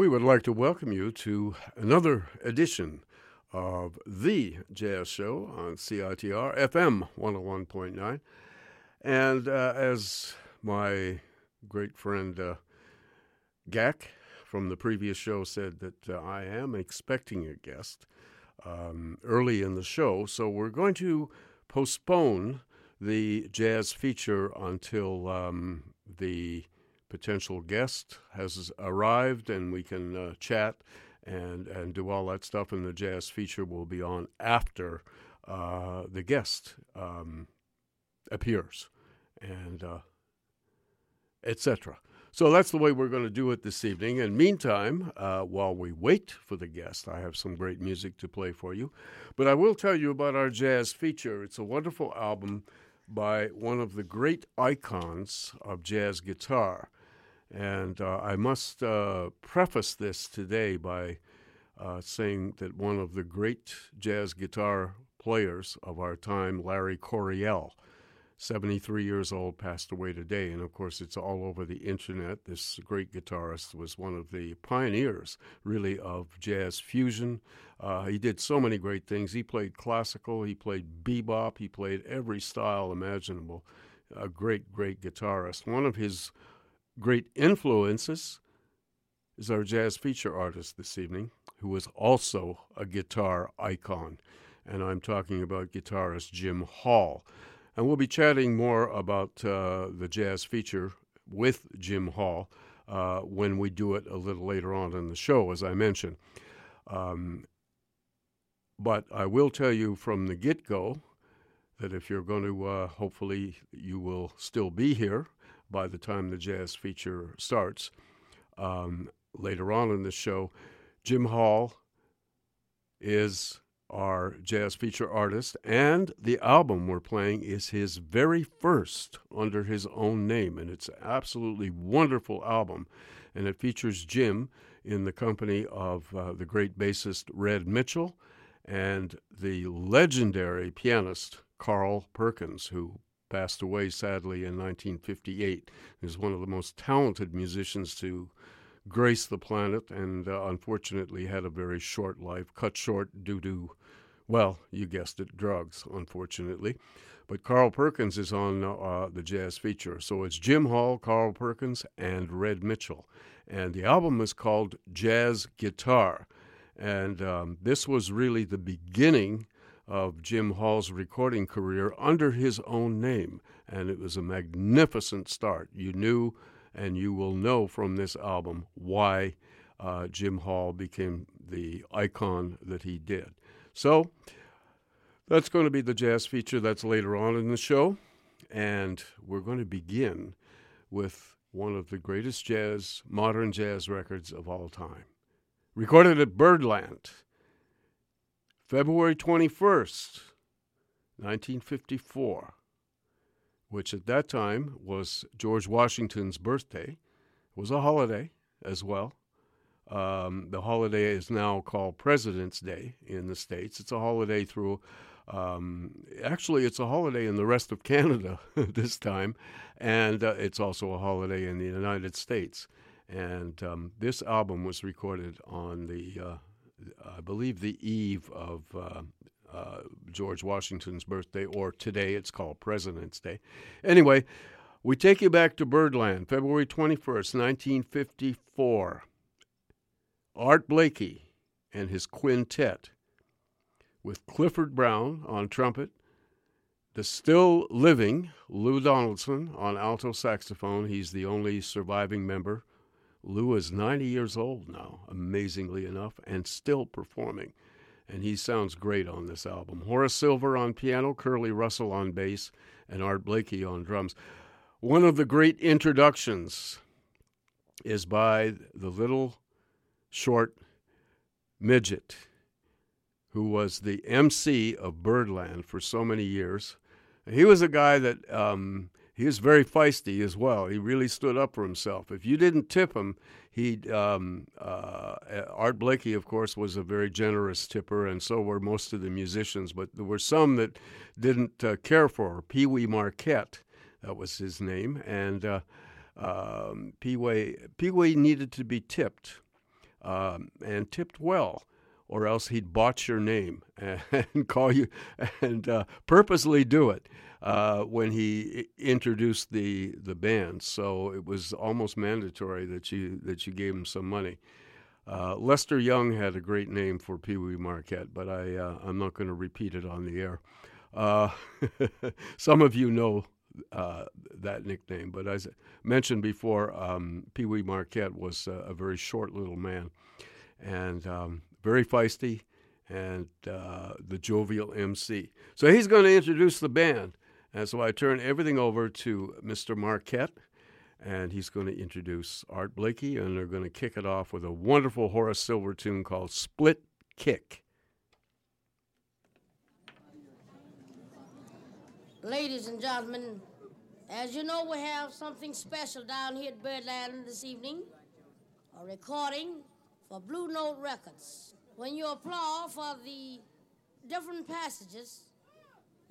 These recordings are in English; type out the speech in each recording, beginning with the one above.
We would like to welcome you to another edition of The Jazz Show on CITR FM 101.9. And uh, as my great friend uh, Gak from the previous show said, that uh, I am expecting a guest um, early in the show. So we're going to postpone the jazz feature until um, the potential guest has arrived and we can uh, chat and and do all that stuff. And the jazz feature will be on after uh, the guest um, appears, and uh, etc. So that's the way we're going to do it this evening. And meantime, uh, while we wait for the guest, I have some great music to play for you. But I will tell you about our jazz feature. It's a wonderful album by one of the great icons of jazz guitar. And uh, I must uh, preface this today by uh, saying that one of the great jazz guitar players of our time, Larry Coryell, 73 years old, passed away today. And of course, it's all over the internet. This great guitarist was one of the pioneers, really, of jazz fusion. Uh, he did so many great things. He played classical, he played bebop, he played every style imaginable. A great, great guitarist. One of his great influences is our jazz feature artist this evening, who was also a guitar icon. And I'm talking about guitarist Jim Hall. And we'll be chatting more about uh, the jazz feature with Jim Hall uh, when we do it a little later on in the show, as I mentioned. Um, but I will tell you from the get go that if you're going to, uh, hopefully, you will still be here by the time the jazz feature starts. Um, later on in the show, Jim Hall is our jazz feature artist, and the album we're playing is his very first under his own name, and it's an absolutely wonderful album, and it features Jim in the company of uh, the great bassist Red Mitchell and the legendary pianist Carl Perkins, who passed away sadly in 1958. He was one of the most talented musicians to grace the planet and uh, unfortunately had a very short life, cut short due to, well, you guessed it, drugs, unfortunately. But Carl Perkins is on uh, the jazz feature. So it's Jim Hall, Carl Perkins, and Red Mitchell. And the album is called Jazz Guitar. And um, this was really the beginning of Jim Hall's recording career under his own name, and it was a magnificent start. You knew, and you will know from this album why uh, Jim Hall became the icon that he did. So, that's going to be the jazz feature that's later on in the show, and we're going to begin with one of the greatest jazz, modern jazz records of all time. Recorded at Birdland February 21st, 1954, which at that time was George Washington's birthday, was a holiday as well. Um, the holiday is now called President's Day in the States. It's a holiday through, um, actually, it's a holiday in the rest of Canada this time, and uh, it's also a holiday in the United States. And um, this album was recorded on the uh, I believe, the eve of uh, uh, George Washington's birthday, or today it's called President's Day. Anyway, we take you back to Birdland, February 21st, 1954. Art Blakey and his quintet, with Clifford Brown on trumpet, the still living Lou Donaldson on alto saxophone. He's the only surviving member Lou is 90 years old now, amazingly enough, and still performing. And he sounds great on this album. Horace Silver on piano, Curly Russell on bass, and Art Blakey on drums. One of the great introductions is by the little short midget who was the MC of Birdland for so many years. He was a guy that um, he was very feisty as well. He really stood up for himself. If you didn't tip him, he um, uh, Art Blakey, of course, was a very generous tipper, and so were most of the musicians. But there were some that didn't uh, care for Pee Wee Marquette. That was his name, and uh, um, Pee Wee Pee Wee needed to be tipped, um, and tipped well or else he'd botch your name and call you and uh, purposely do it uh, when he introduced the the band. So it was almost mandatory that you that you gave him some money. Uh, Lester Young had a great name for Pee Wee Marquette, but I uh, I'm not going to repeat it on the air. Uh, some of you know uh, that nickname, but as I mentioned before, um, Pee Wee Marquette was a very short little man, and um, very feisty, and uh, the jovial MC. So he's going to introduce the band, and so I turn everything over to Mr. Marquette and he's going to introduce Art Blakey, and they're going to kick it off with a wonderful Horace Silver tune called Split Kick. Ladies and gentlemen, as you know, we have something special down here at Birdland this evening a recording for Blue Note Records. When you applaud for the different passages,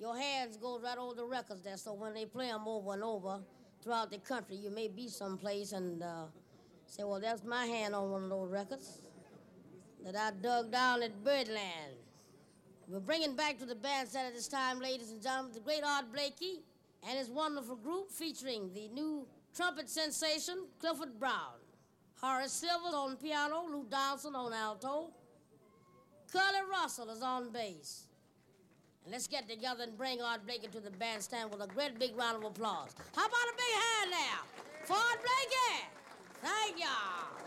your hands go right over the records there, so when they play them over and over, throughout the country. You may be someplace and uh, say, well, that's my hand on one of those records that I dug down at Birdland. We're bringing back to the bandstand at this time, ladies and gentlemen, the great Art Blakey and his wonderful group featuring the new trumpet sensation, Clifford Brown. Horace Silver on piano, Lou Donaldson on alto. Curly Russell is on bass. Let's get together and bring Art Blakey to the bandstand with a great big round of applause. How about a big hand now for Art Blakey? Thank y'all.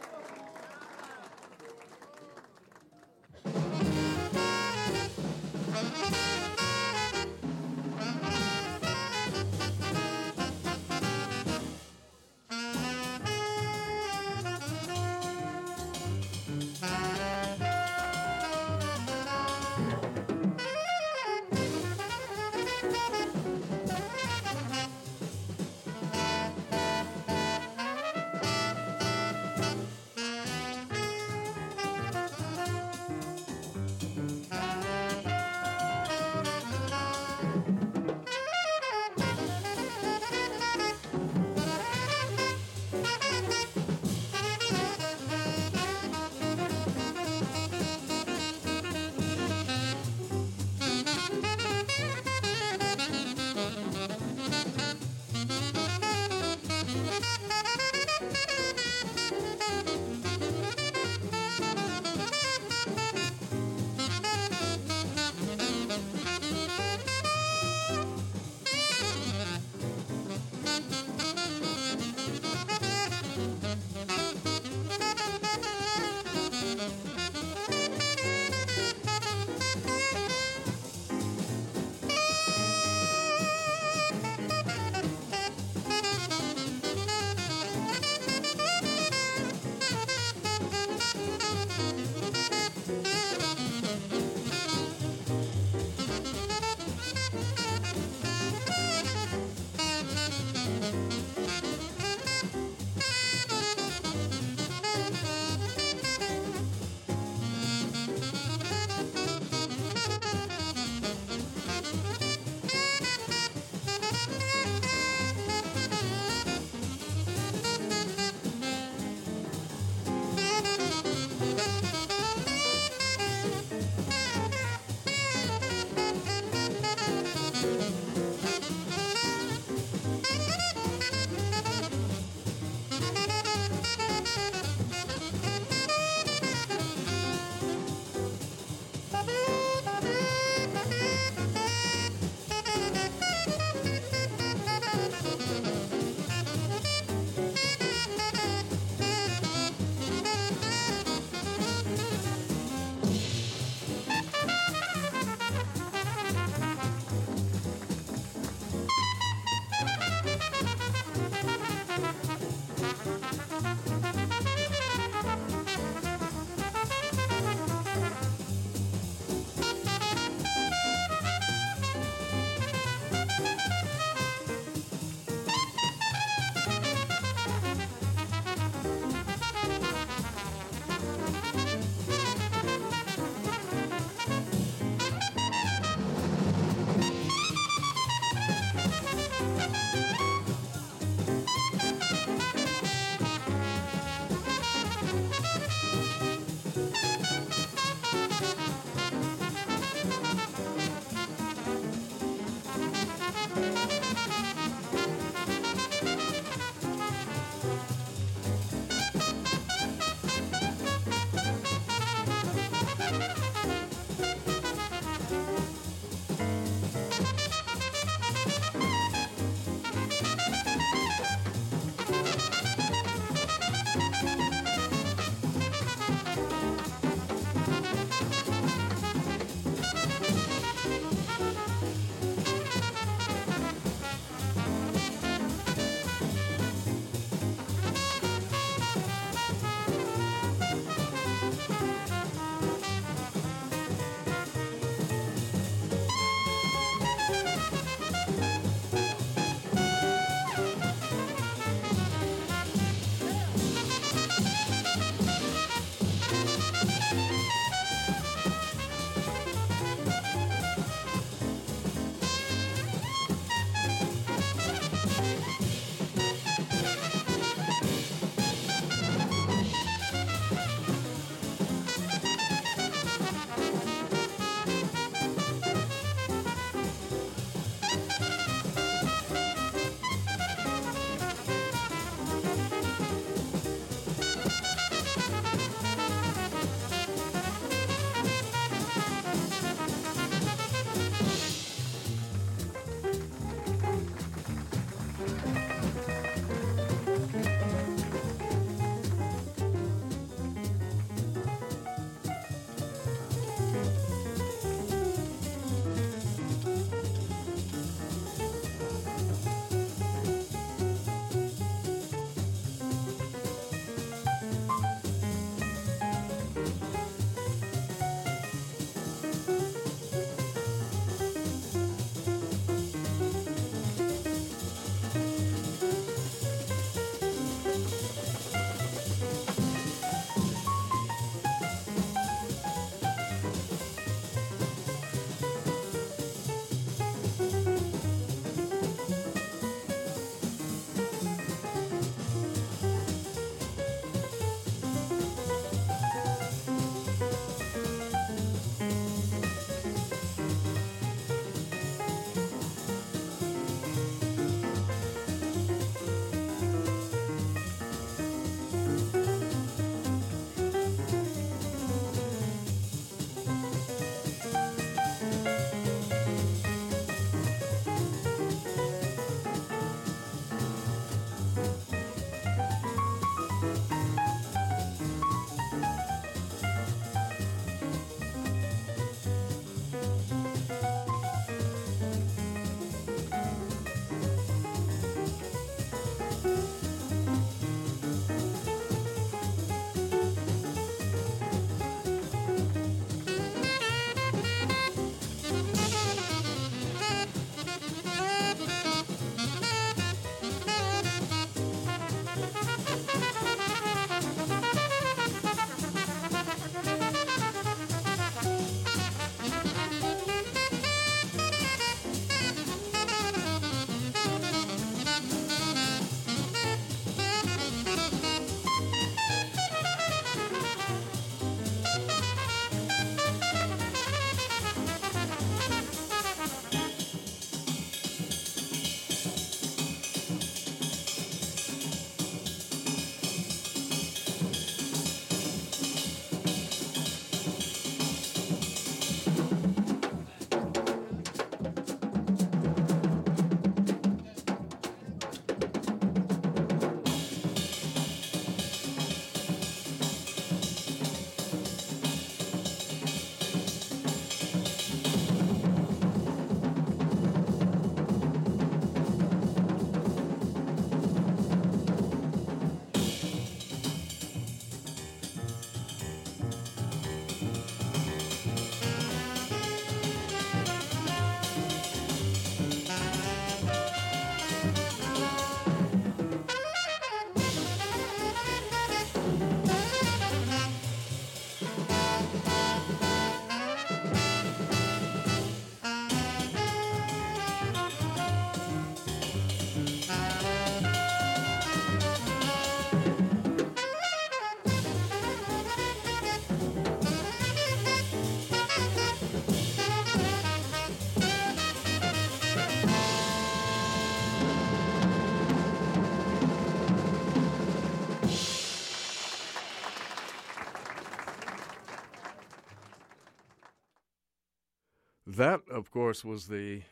That, of course, was the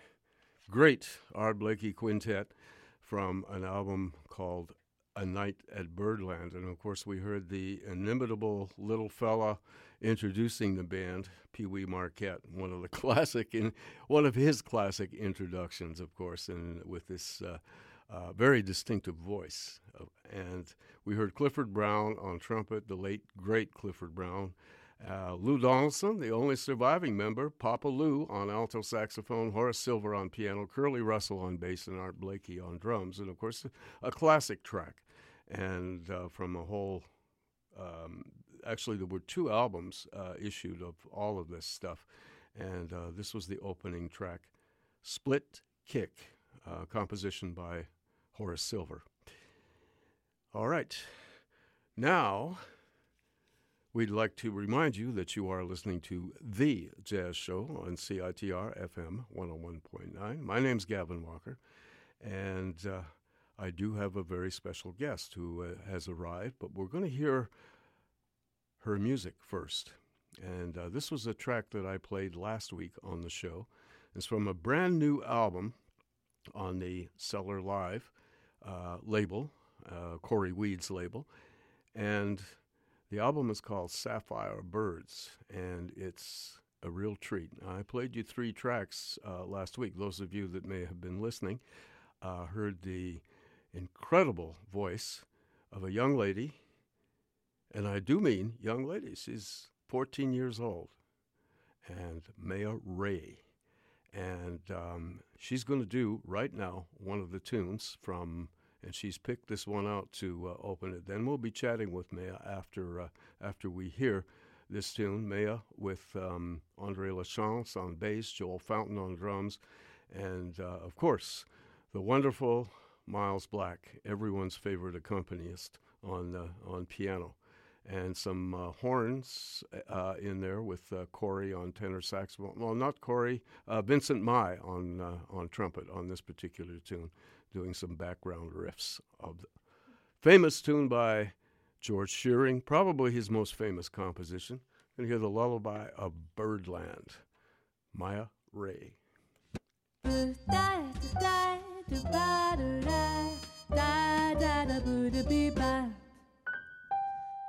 great Art Blakey Quintet from an album called A Night at Birdland. And of course, we heard the inimitable little fella introducing the band, Pee Wee Marquette, one of the classic, in, one of his classic introductions, of course, and with this uh, uh, very distinctive voice. and we heard Clifford Brown on trumpet, the late, great Clifford Brown. Uh, Lou Donaldson, the only surviving member, Papa Lou on alto saxophone, Horace Silver on piano, Curly Russell on bass, and Art Blakey on drums. And of course, a classic track. And uh, from a whole, um, actually, there were two albums uh, issued of all of this stuff. And uh, this was the opening track, Split Kick, uh, composition by Horace Silver. All right. Now, we'd like to remind you that you are listening to The Jazz Show on CITR FM 101.9. My name's Gavin Walker, and uh, I do have a very special guest who uh, has arrived, but we're going to hear her music first. And uh, this was a track that I played last week on the show. It's from a brand new album on the Cellar Live uh, label, uh, Cory Weeds label, and the album is called Sapphire Birds, and it's a real treat. I played you three tracks uh, last week. Those of you that may have been listening uh, heard the incredible voice of a young lady, and I do mean young lady. She's 14 years old, and Maya Rae. And um, she's going to do right now one of the tunes from, and she's picked this one out to uh, open it. Then we'll be chatting with Maya after uh, after we hear this tune. Maya with um, Andre Lachance on bass, Joel Fountain on drums, and uh, of course the wonderful Miles Black, everyone's favorite accompanist on uh, on piano and some uh, horns uh, in there with Cory on tenor saxophone. Well, not Cory, Vincent Mai on on trumpet on this particular tune, doing some background riffs of the famous tune by George Shearing, probably his most famous composition. And hear the lullaby of Birdland, Maya Rae.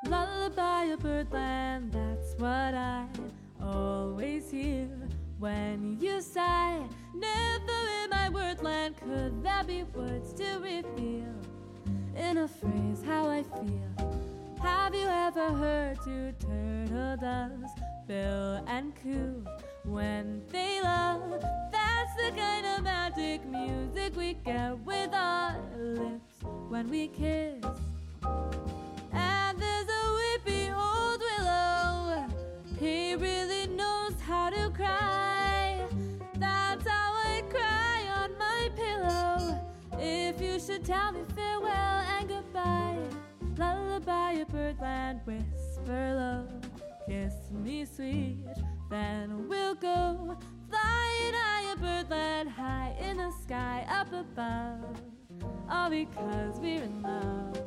Lullaby of birdland, that's what I always hear when you sigh. Never in my wordland could there be words to reveal in a phrase how I feel. Have you ever heard two turtle doves bill and coo when they love? That's the kind of magic music we get with our lips when we kiss. And there's a weepy old willow. He tell me farewell and goodbye, lullaby a birdland whisper low. Kiss me sweet, then we'll go flying high a birdland high in the sky up above. All because we're in love.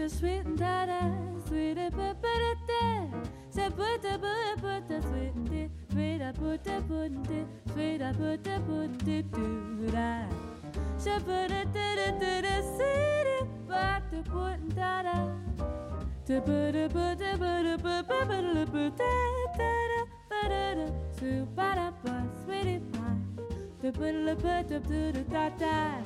The sweet and da sweet and put it there. Say put the put put the sweet and sweet I put the put it, sweet I put the put it do da. Say put it da da da da sweet but the put and da da. To put it put the put it put put put it put da da da da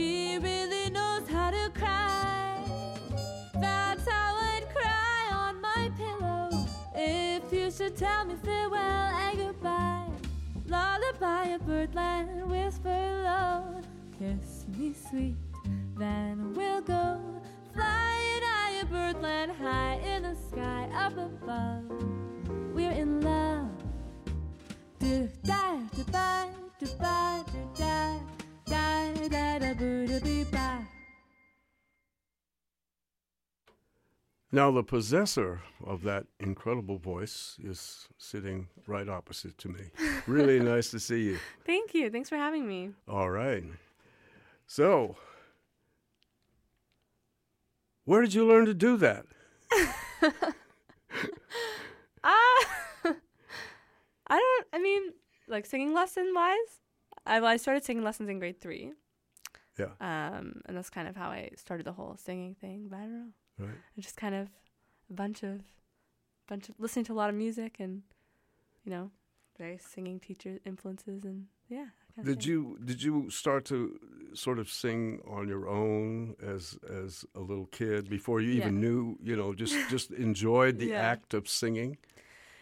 He really knows how to cry. That's how I'd cry on my pillow. If you should tell me farewell and goodbye. Lullaby of birdland, whisper low. Kiss me sweet, then we'll go. Flying high, a birdland high in the sky up above. We're in love. Do da do ba do ba do da Now, the possessor of that incredible voice is sitting right opposite to me. Really nice to see you. Thank you. Thanks for having me. All right. So, where did you learn to do that? Ah, I don't. I mean, like singing lesson wise, I, well, I started singing lessons in grade three. Yeah. Um, and that's kind of how I started the whole singing thing. But I don't know. Right. It's just kind of a bunch of, bunch of listening to a lot of music and, you know, various singing teacher influences and yeah. Did you did you start to sort of sing on your own as as a little kid before you even Yeah. knew, you know, just just enjoyed the Yeah. act of singing?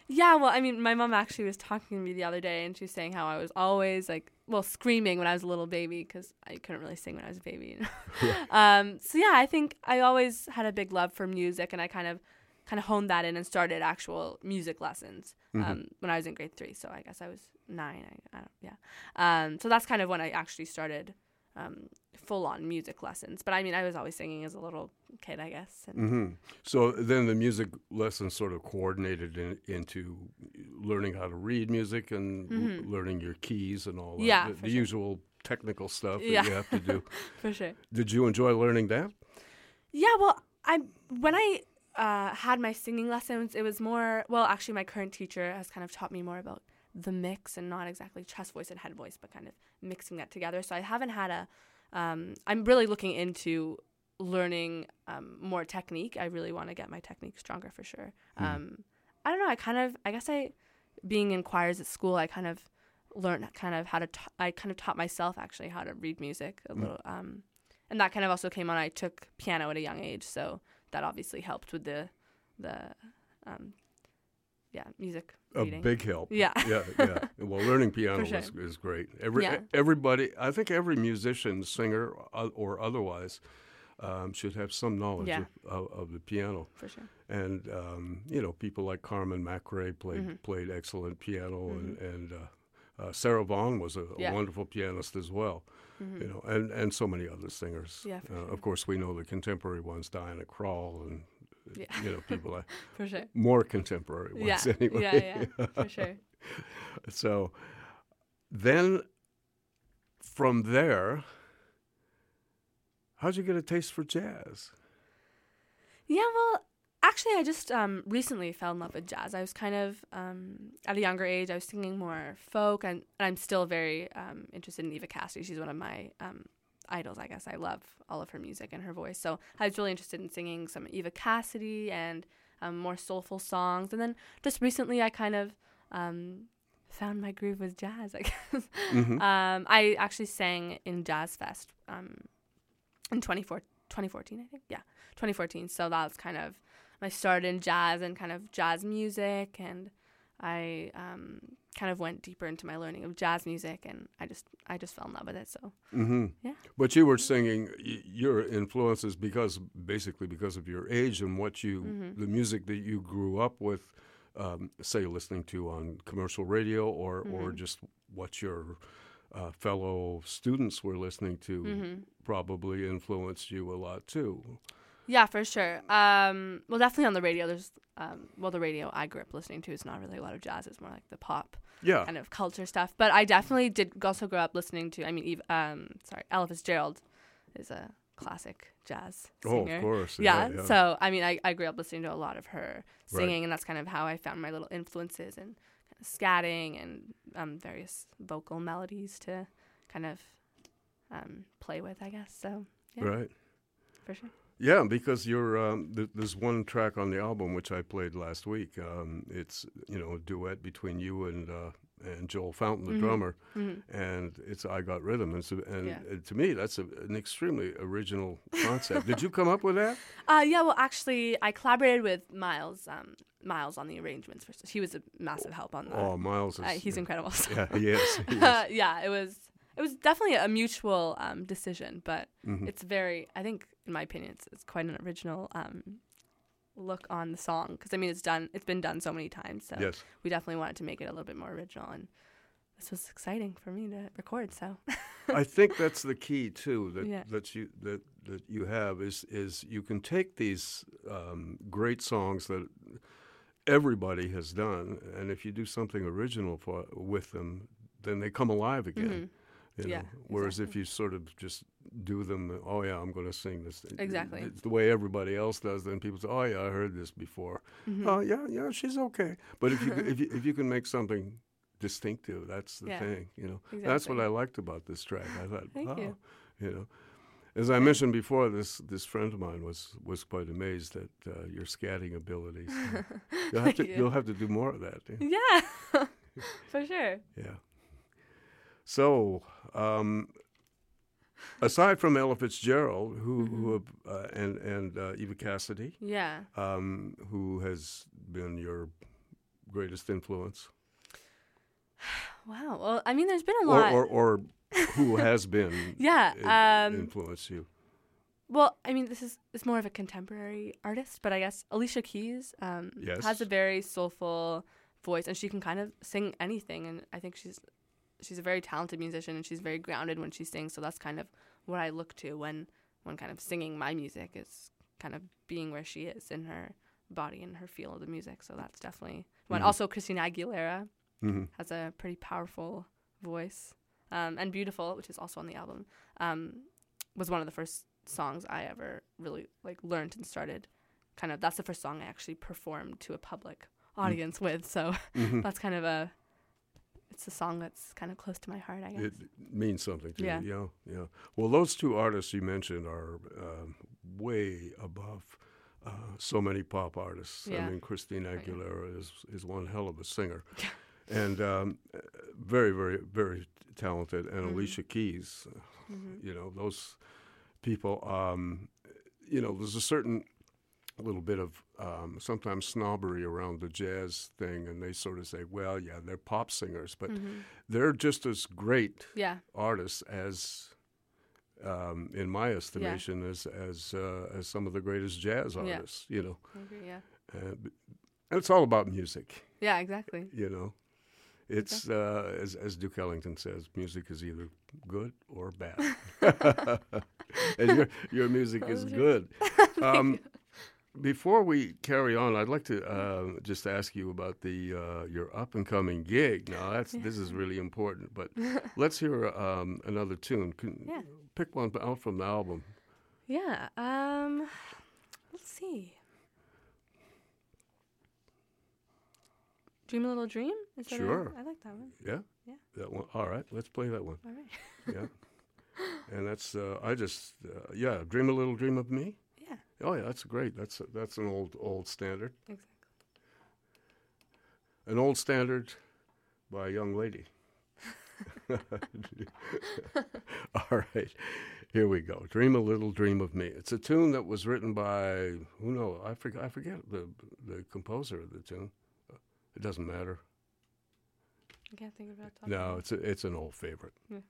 Yeah, well, I mean, my mom actually was talking to me the other day, and she was saying how I was always like, well, screaming when I was a little baby because I couldn't really sing when I was a baby. You know? um, so yeah, I think I always had a big love for music, and I kind of, kind of honed that in and started actual music lessons um, when I was in grade three. So I guess I was nine. I, I don't, yeah. Um, so that's kind of when I actually started um, full on music lessons. But I mean, I was always singing as a little kid, I guess. And hmm So then the music lessons sort of coordinated in, into learning how to read music and l- learning your keys and all that. Mm-hmm. Yeah, the, the sure. usual technical stuff that Yeah. you have to do. for sure. Did you enjoy learning that? Yeah, well, I when I uh, had my singing lessons, it was more well. Actually, my current teacher has kind of taught me more about the mix and not exactly chest voice and head voice, but kind of mixing that together. So I haven't had a. Um, I'm really looking into learning um, more technique. I really want to get my technique stronger for sure. Um, I don't know. I kind of. I guess I, being in choirs at school, I kind of learned kind of how to. T- I kind of taught myself actually how to read music a little. Um, and that kind of also came on. I took piano at a young age, so that obviously helped with the, the, um, yeah, music A reading. big help. Yeah. yeah, yeah. Well, learning piano sure. is, is great. Every Yeah. everybody, I think every musician, singer, uh, or otherwise, um, should have some knowledge Yeah. of, of, of the piano. for sure. And um, you know, people like Carmen McRae played Mm-hmm. played excellent piano, and and uh, uh, Sarah Vaughan was a, a Yeah. Mm-hmm. wonderful pianist as well. You know, and and so many other singers. Yeah, uh, sure. Of course, we know the contemporary ones, Diana Krall, and Yeah. you know, people like For sure. more contemporary ones Yeah. anyway. Yeah, yeah, for sure. So then from there, how'd you get a taste for jazz? Yeah, well, actually, I just um, recently fell in love with jazz. I was kind of um, at a younger age. I was singing more folk, and, and I'm still very um, interested in Eva Cassidy. She's one of my um, idols, I guess. I love all of her music and her voice. So I was really interested in singing some Eva Cassidy and um, more soulful songs. And then just recently, I kind of um, found my groove with jazz. I guess um, I actually sang in Jazz Fest um, in 24, 2014, I think. Yeah, 2014. So that was kind of my start in jazz and kind of jazz music, and I um, kind of went deeper into my learning of jazz music, and I just I just fell in love with it. So Mm-hmm. Yeah. But you were singing your influences because basically because of your age and what you Mm-hmm. the music that you grew up with, um, say listening to on commercial radio or Mm-hmm. or just what your uh, fellow students were listening to Mm-hmm. probably influenced you a lot too. yeah, for sure. Um, well, definitely on the radio. There's um, well, the radio I grew up listening to is not really a lot of jazz. It's more like the pop Yeah. kind of culture stuff. But I definitely did also grow up listening to. I mean, Eve, um, sorry, Ella Fitzgerald is a classic jazz singer. Oh, of course. Yeah, yeah. So I mean, I, I grew up listening to a lot of her Right. singing, and that's kind of how I found my little influences and kind of scatting and um, various vocal melodies to kind of um, play with, I guess. So yeah, Right. for sure. Yeah, because you're um, th- there's one track on the album which I played last week. Um, it's you know a duet between you and uh, and Joel Fountain, the drummer, and it's I Got Rhythm, and, so, and Yeah. to me that's a, an extremely original concept. Did you come up with that? Uh, yeah, well, actually, I collaborated with Miles. Um, Miles on the arrangements. For, he was a massive help on that. Oh, Miles is uh, he's incredible. so- yeah, he is. He is. Uh, yeah, it was. It was definitely a mutual um, decision, but Mm-hmm. it's very. I think, in my opinion, it's, it's quite an original um, look on the song because I mean, it's done. It's been done so many times, so Yes. we definitely wanted to make it a little bit more original, and this was exciting for me to record. So I think that's the key too that Yeah. that you that that you have is is you can take these um, great songs that everybody has done, and if you do something original for with them, then they come alive again. You know? Yeah, Whereas if you sort of just do them, oh yeah, I'm going to sing this. Exactly. It's the way everybody else does. Then people say, oh yeah, I heard this before. Mm-hmm. Oh yeah, yeah, she's okay. But if you if you, if you can make something distinctive, that's the Yeah. thing. You know, that's what I liked about this track. I thought, Thank oh, you. you know. As I mentioned before, this this friend of mine was was quite amazed at uh, your scatting abilities. you'll have to you. you'll have to do more of that. yeah. yeah, for sure. Yeah. So, um, aside from Ella Fitzgerald, who, who uh, and and uh, Eva Cassidy, Yeah. um, who has been your greatest influence, Wow. Well, I mean, there's been a or lot. or, or who has been Yeah, in- um, influenced you? Well, I mean, this is it's more of a contemporary artist, but I guess Alicia Keys um, Yes. has a very soulful voice, and she can kind of sing anything. And I think she's she's a very talented musician, and she's very grounded when she sings. So that's kind of what I look to when when kind of singing my music is kind of being where she is in her body and her feel of the music. So that's definitely one. Also, Christina Aguilera hmm has a pretty powerful voice um, and beautiful which is also on the album um, was one of the first songs i ever really like learned and started kind of that's the first song i actually performed to a public audience with so Mm-hmm. that's kind of a it's a song that's kind of close to my heart i guess It means something to Yeah. you. Yeah, yeah. Well, those two artists you mentioned are um, way above uh, so many pop artists. Yeah. I mean, Christina. Aguilera is is one hell of a singer, and um, very, very, very talented. And Mm-hmm. Alicia Keys, uh, you know, those people. Um, you know, there's a certain little bit of um, sometimes snobbery around the jazz thing, and they sort of say, "Well, yeah, they're pop singers, but Mm-hmm. they're just as great yeah artists as, um, in my estimation, as as uh, as some of the greatest jazz Yeah. artists. You know, agree, yeah and, and it's all about music. yeah exactly You know, it's uh, as as Duke Ellington says, music is either good or bad, and your your music is good. Um, before we carry on, I'd like to uh, just ask you about the uh, your up and coming gig. Now, that's this is really important. But let's hear um, another tune. Can, Yeah. Pick one out from the album. yeah um let's see dream a little dream is Sure. i like that one Yeah. Yeah. That one. All right. Let's play that one. all right Yeah. and that's uh, I just uh, yeah. Dream a little dream of me. Yeah Oh yeah, that's great. That's that's an old old standard. exactly An old standard by a young lady. All right, here we go. Dream a little dream of me. It's a tune that was written by who know I forget I forget the the composer of the tune. It doesn't matter. I can't think of it. off the top of No, it's a, it's an old favorite. Yeah.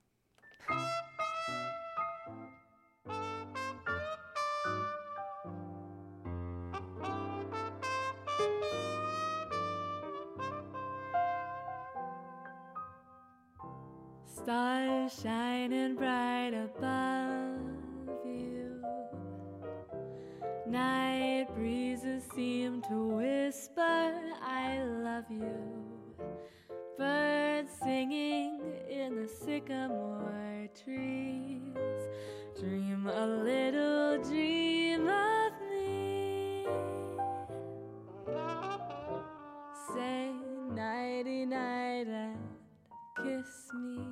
Stars shining bright above you. Night breezes seem to whisper, I love you. Birds singing in the sycamore trees. Dream a little dream of me. Say nighty night and kiss me.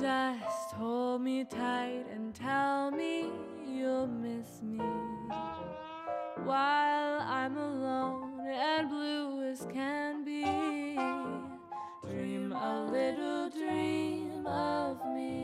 Just hold me tight and tell me you'll miss me while I'm alone and blue as can be. Dream a little dream of me.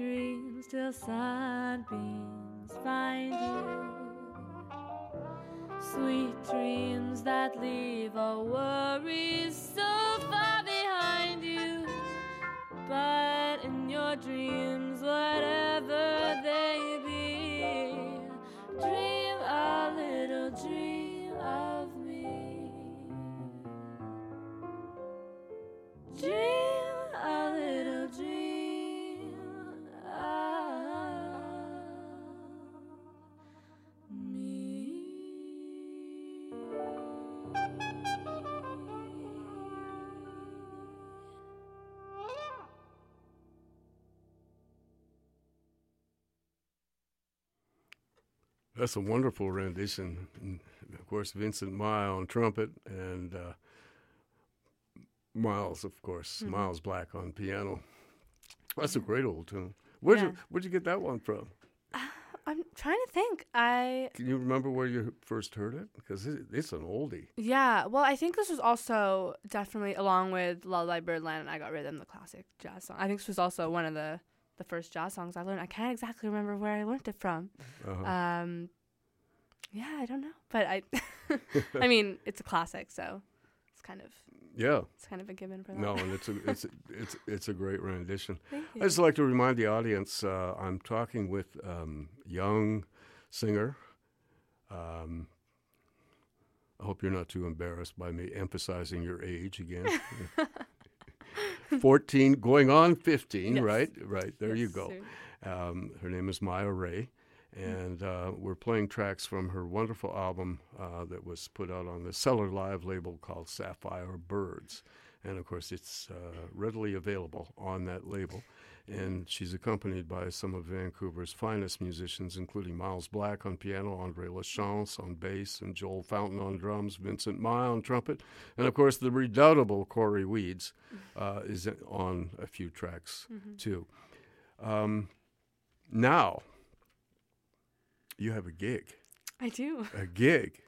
dreams till sunbeams find you. Sweet dreams that leave all worries so far behind you. But in your dreams, whatever they be, dream a little dream of me. Dream That's a wonderful rendition. And of course, Vincent Mai on trumpet and uh, Miles, of course, Mhm. Miles Black on piano. That's a great old tune. Where'd you Where'd you get that one from? I'm trying to think. I Can you remember where you first heard it? Because it, it's an oldie. yeah. Well, I think this was also definitely along with Lullaby Birdland and I Got Rhythm, the classic jazz song. I think this was also one of the the first jazz songs I learned. I can't exactly remember where I learned it from. Uh-huh. Um, yeah, I don't know, but I, I mean, it's a classic, so it's kind of yeah. it's kind of a given for that. No, and it's a it's it's it's a great rendition. I just like to remind the audience uh, I'm talking with um, young singer. Um, I hope you're not too embarrassed by me emphasizing your age again. 14, going on 15, Yes. right? Right, there you go. Um, her name is Maya Rae, and uh, we're playing tracks from her wonderful album uh, that was put out on the Cellar Live label called Sapphire Birds. And of course, it's uh, readily available on that label. And she's accompanied by some of Vancouver's finest musicians, including Miles Black on piano, Andre Lachance on bass, and Joel Fountain on drums, Vincent Mai on trumpet, and of course, the redoubtable Cory Weeds uh, is on a few tracks Mhm. too. Um, now, you have a gig. I do. A gig.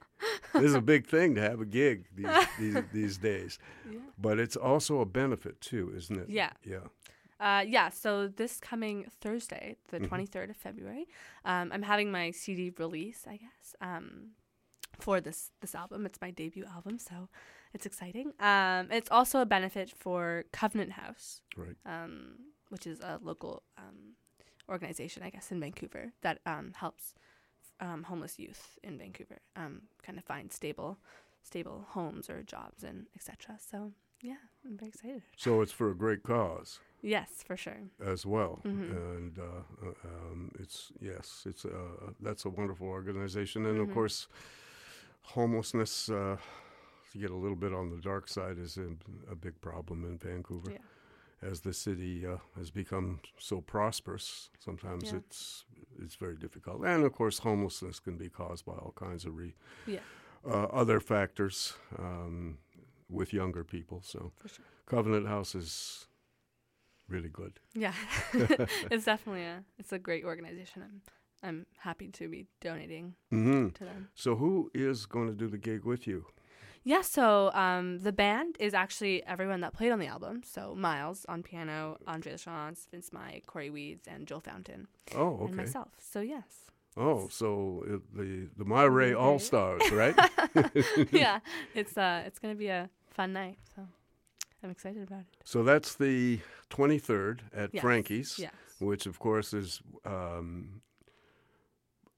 this is a big thing to have a gig these, these, these days. Yeah. But it's also a benefit too, isn't it? Yeah. Yeah. Uh, yeah, so this coming Thursday, the Mhm. 23rd of February, um, I'm having my CD release, I guess, um, for this this album. It's my debut album, so it's exciting. Um, it's also a benefit for Covenant House, Right. um, which is a local um, organization, I guess, in Vancouver that um, helps um, homeless youth in Vancouver um, kind of find stable stable homes or jobs and etc. So yeah, I'm very excited. So it's for a great cause Yes, for sure. as well, Mhm. and uh, uh, um, it's yes, it's uh, that's a wonderful organization, and of Mhm. course, homelessness. Uh, to get a little bit on the dark side is a, a big problem in Vancouver. Yeah. As the city uh, has become so prosperous, sometimes Yeah. it's it's very difficult, and of course, homelessness can be caused by all kinds of re, Yeah. uh, other factors. Um, with younger people. So sure. Covenant House is really good. Yeah, it's definitely a it's a great organization. I'm I'm happy to be donating hmm to them. So who is going to do the gig with you? Yeah, so um, the band is actually everyone that played on the album. So Miles on piano, Andre Lachance, Vince Mai, Cory Weeds, and Joel Fountain, Oh, okay. and myself. So yes, Oh, so it, the the Maya Rae Okay. All Stars, right? yeah, it's uh it's gonna be a fun night. So I'm excited about it. so that's the 23rd at Yes, Frankie's, Yes. which of course is, um,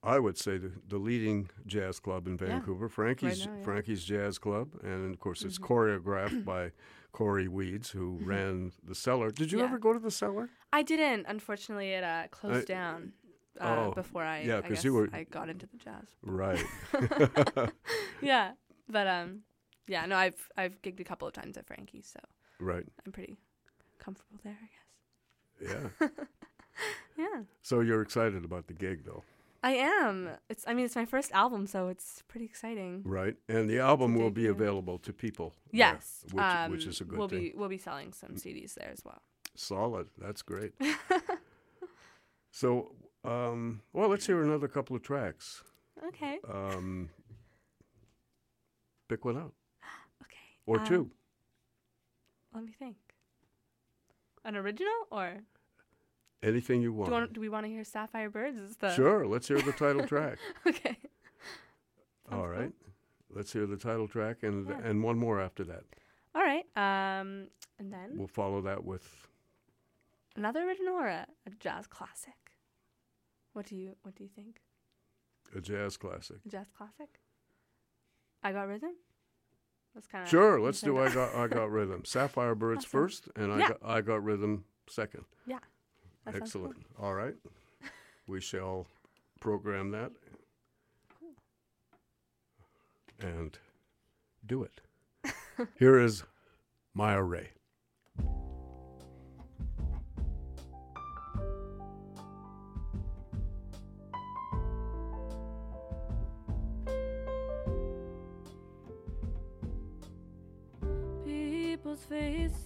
I would say, the, the leading jazz club in Yeah. Vancouver. Frankie's now, yeah. Frankie's Jazz Club, and of course it's Mhm. choreographed by Cory Weeds, who Mhm. ran the cellar. Did you Yeah. ever go to the cellar? I didn't. Unfortunately, it uh, closed down uh, oh, before I. yeah, I 'cause you were- I got into the jazz. Right. Yeah, but um, yeah, no, I've I've gigged a couple of times at Frankie's, so right. I'm pretty comfortable there, I guess. Yeah. Yeah, So you're excited about the gig, though, I am. It's I mean it's my first album, so it's pretty exciting. right? And the album will be available to people. there, Yes, which, um, which is a good we'll thing. be we'll be selling some CDs there as well. Solid. That's great. so, um, well, let's hear another couple of tracks. Okay. Um, pick one out Okay. or um, two. Let me think. An original or Anything you do, want. you want, do we want to hear Sapphire Birds? Is the Sure. Let's hear the title track. okay. All Sounds right. Let's hear the title track and Yeah. and one more after that. All right. Um, and then We'll follow that with another original or a, a jazz classic. What do you What do you think? a jazz classic. A jazz classic? I got rhythm. That's kind of Sure. Let's do I got I got rhythm. Sapphire Birds Awesome. first, and I got I got rhythm second. That sounds cool. Excellent. All right. We shall program that and do it. Here is Maya Rae.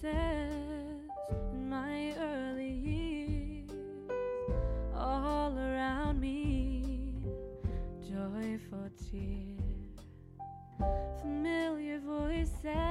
Faces in my early years, all around me, joyful cheer, familiar voices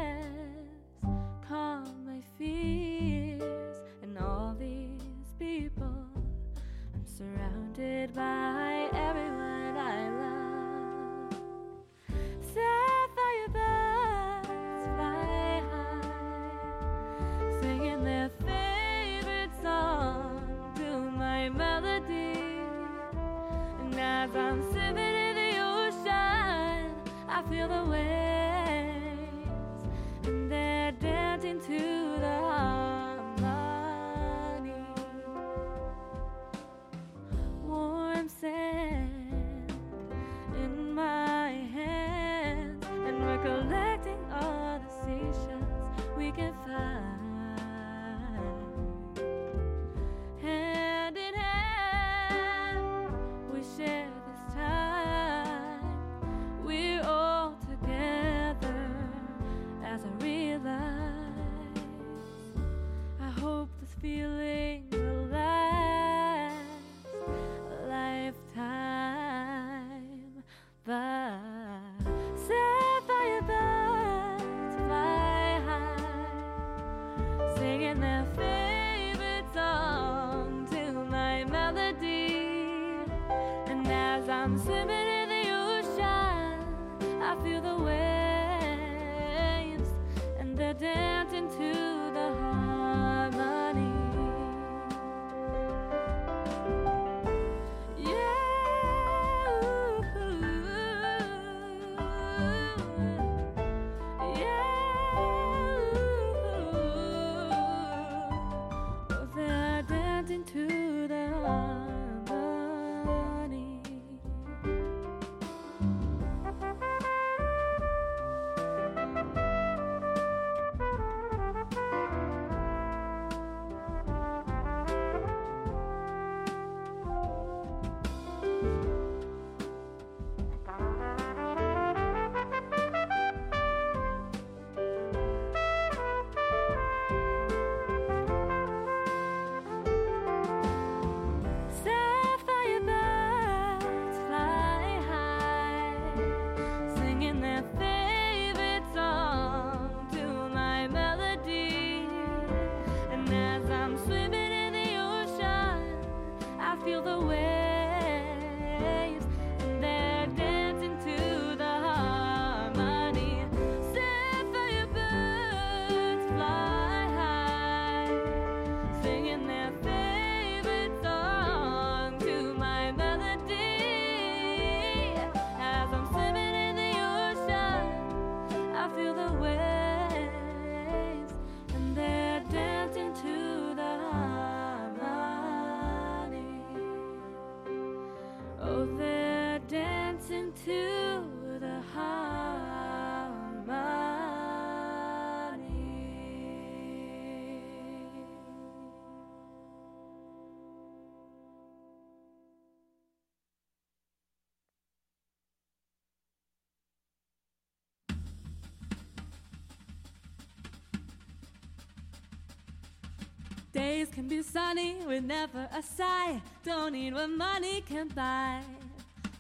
Days can be sunny with never a sigh. Don't need what money can buy.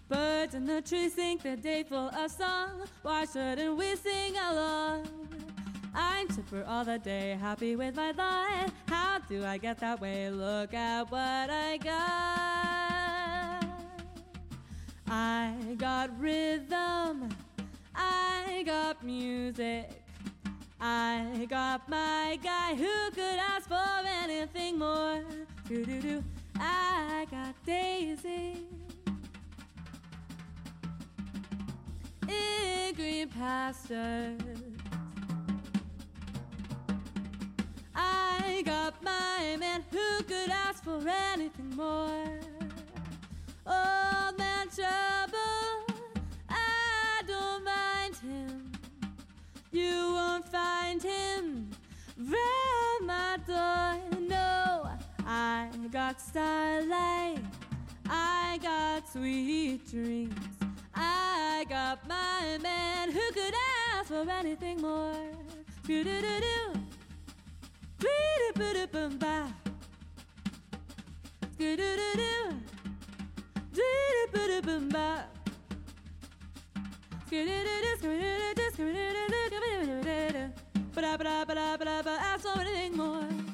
Birds in the trees sing the day full of song. Why shouldn't we sing along? I'm chipper all the day, happy with my life. How do I get that way? Look at what I got. I got rhythm. I got music. I got my guy who could ask for anything more. Do do do. I got Daisy. In green pastures. I got my man who could ask for anything more. Old man trouble, Got starlight. I got sweet dreams. I got my man who could ask for anything more. Do do do do. Doo-doo-boo-doo-bum-ba. Doo-doo-doo-doo. Doo-doo-boo-doo-bum-ba. Ba-da-ba-da-ba-da-ba-da, ask for anything more.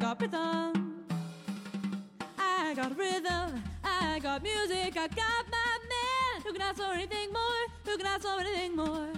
Got rhythm. I got rhythm, I got music, I got my man. Who can ask for anything more? Who can ask for anything more?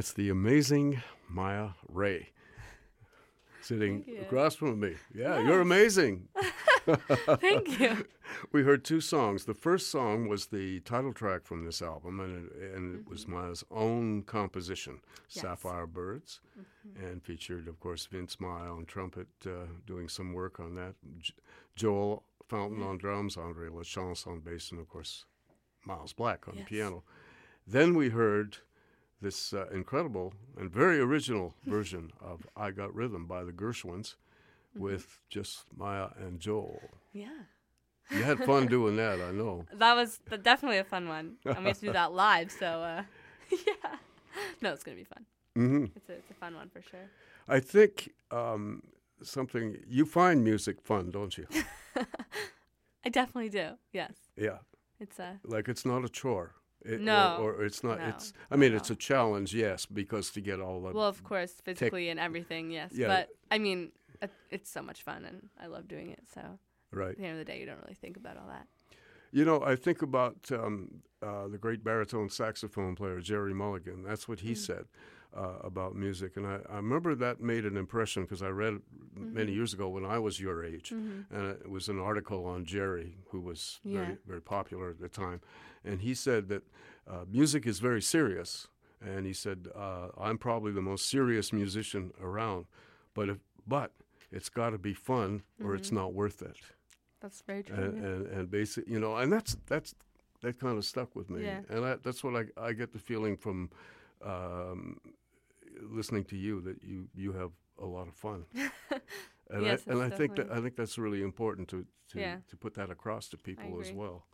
That's the amazing Maya Rae sitting across from me. Yeah, you're amazing. Thank you. We heard two songs. The first song was the title track from this album, and it, and it was mm-hmm. Maya's own composition, Yes. Sapphire Birds, mm-hmm. and featured, of course, Vince Mai on trumpet, uh, doing some work on that. J- Joel Fountain on mm-hmm. drums, Andre Lachance on bass, and of course, Miles Black on Yes. the piano. Then we heard this uh, incredible and very original version of "I Got Rhythm" by the Gershwins, with just Maya and Joel. Yeah. You had fun doing that, I know. That was definitely a fun one. And we have to do that live, so uh, yeah. No, it's gonna be fun. hmm It's a, it's a fun one for sure. I think um, something you find music fun, don't you? I definitely do. Yes, Yeah, it's a like it's not a chore. It, No, or, or it's not. no, It's. I mean, no. it's a challenge, yes, because to get all the. well, of course, physically and everything. Yes, Yeah. but I mean, it's so much fun, and I love doing it. So right. at the end of the day, you don't really think about all that. You know, I think about um, uh, the great baritone saxophone player Gerry Mulligan. That's what Mm. he said uh, about music, and I, I remember that made an impression because I read Mm-hmm. many years ago when I was your age, and it was an article on Gerry, who was very Yeah. very popular at the time, and he said that uh, music is very serious, and he said uh, I'm probably the most serious musician around, but if but it's got to be fun or it's not worth it That's very true. and, yeah. and, and basic, you know, and that's that's that kind of stuck with me, Yeah. and I, that's what I, I get the feeling from um, listening to you that you you have a lot of fun, and Yes, I, and I think that I think that's really important to to, Yeah. to put that across to people as well.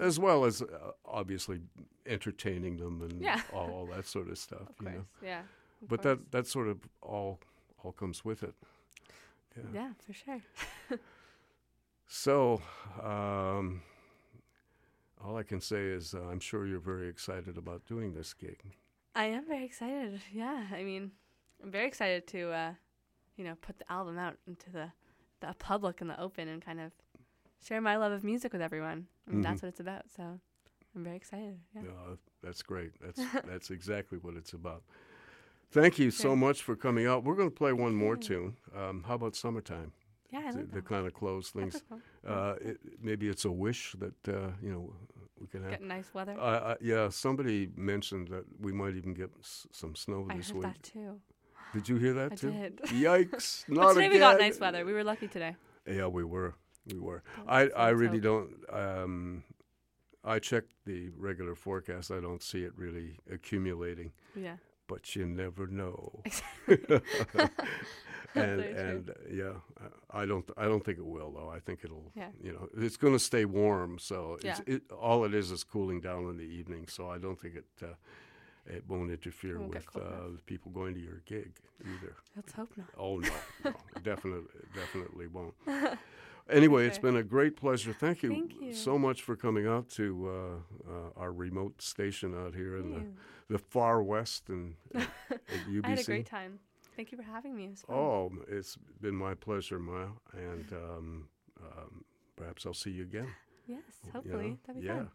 As well as uh, obviously entertaining them and Yeah. all, all that sort of stuff. Of you course. know, Yeah. but course. that that sort of all all comes with it. Yeah. Yeah, for sure. So, um, all I can say is uh, I'm sure you're very excited about doing this gig. I am very excited. Yeah, I mean, I'm very excited to, uh, you know, put the album out into the the public and the open and kind of share my love of music with everyone. I mean, Mhm. that's what it's about. So I'm very excited. Yeah. Uh, that's great. That's that's exactly what it's about. Thank you so much for coming out. We're going to play one more Yeah. tune. Um, how about summertime? Yeah, I like to that. kind of close things. Uh, it, maybe it's a wish that uh, you know can have. Get nice weather. Uh, uh, yeah, somebody mentioned that we might even get s- some snow I this heard week. that too. Did you hear that I too? did. Yikes! But Not today again. we got nice weather. We were lucky today. Yeah, we were. We were. I, I really don't. Um, I checked the regular forecast. I don't see it really accumulating, Yeah. But you never know. And and uh, yeah, I- don't. I don't think it will though. I think it'll. Yeah. You know, it's going to stay warm. So it's, Yeah. it, all it is is cooling down in the evening. So I don't think it. Uh, it won't interfere Won't with uh, people going to your gig either. Let's hope not. Oh no, no definitely, definitely won't. Anyway, it's been a great pleasure. Thank you, Thank you. so much for coming out to uh, uh, our remote station out here in the, the far west and at, at UBC. I had a great time. Thank you for having me. It oh, it's been my pleasure, Maya, and um, um, perhaps I'll see you again. yes, you hopefully. know? That'd be yeah. fun.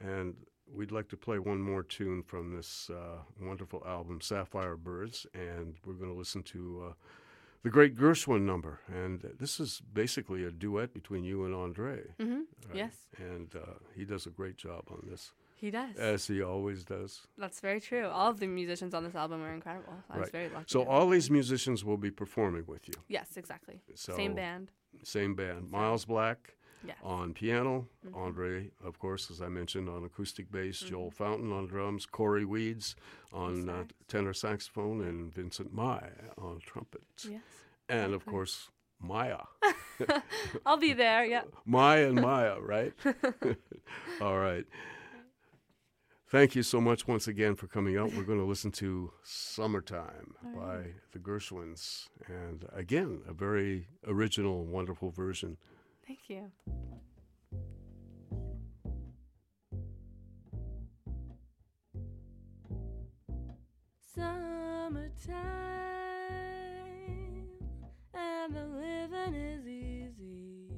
And we'd like to play one more tune from this uh, wonderful album, Sapphire Birds, and we're going to listen to uh, the great Gershwin number. And this is basically a duet between you and Andre. Mm-hmm. right? Yes, And uh, he does a great job on this, he does. as he always does. That's very true. All of the musicians on this album are incredible. I was very lucky. So all these musicians will be performing with you. Yes, exactly. So Same band. Same band. Miles Black Yes. on piano, Mhm. Andre, of course, as I mentioned, on acoustic bass, Joel Mhm. Fountain on drums, Cory Weeds on uh, tenor saxophone, and Vincent Mai on trumpet. Yes. And of course, Maya. I'll be there. Yeah. Maya and Maya, right? All right. Thank you so much once again for coming out. We're going to listen to Summertime All by the Gershwins. And again, a very original, wonderful version. Thank you. Summertime and the living is easy.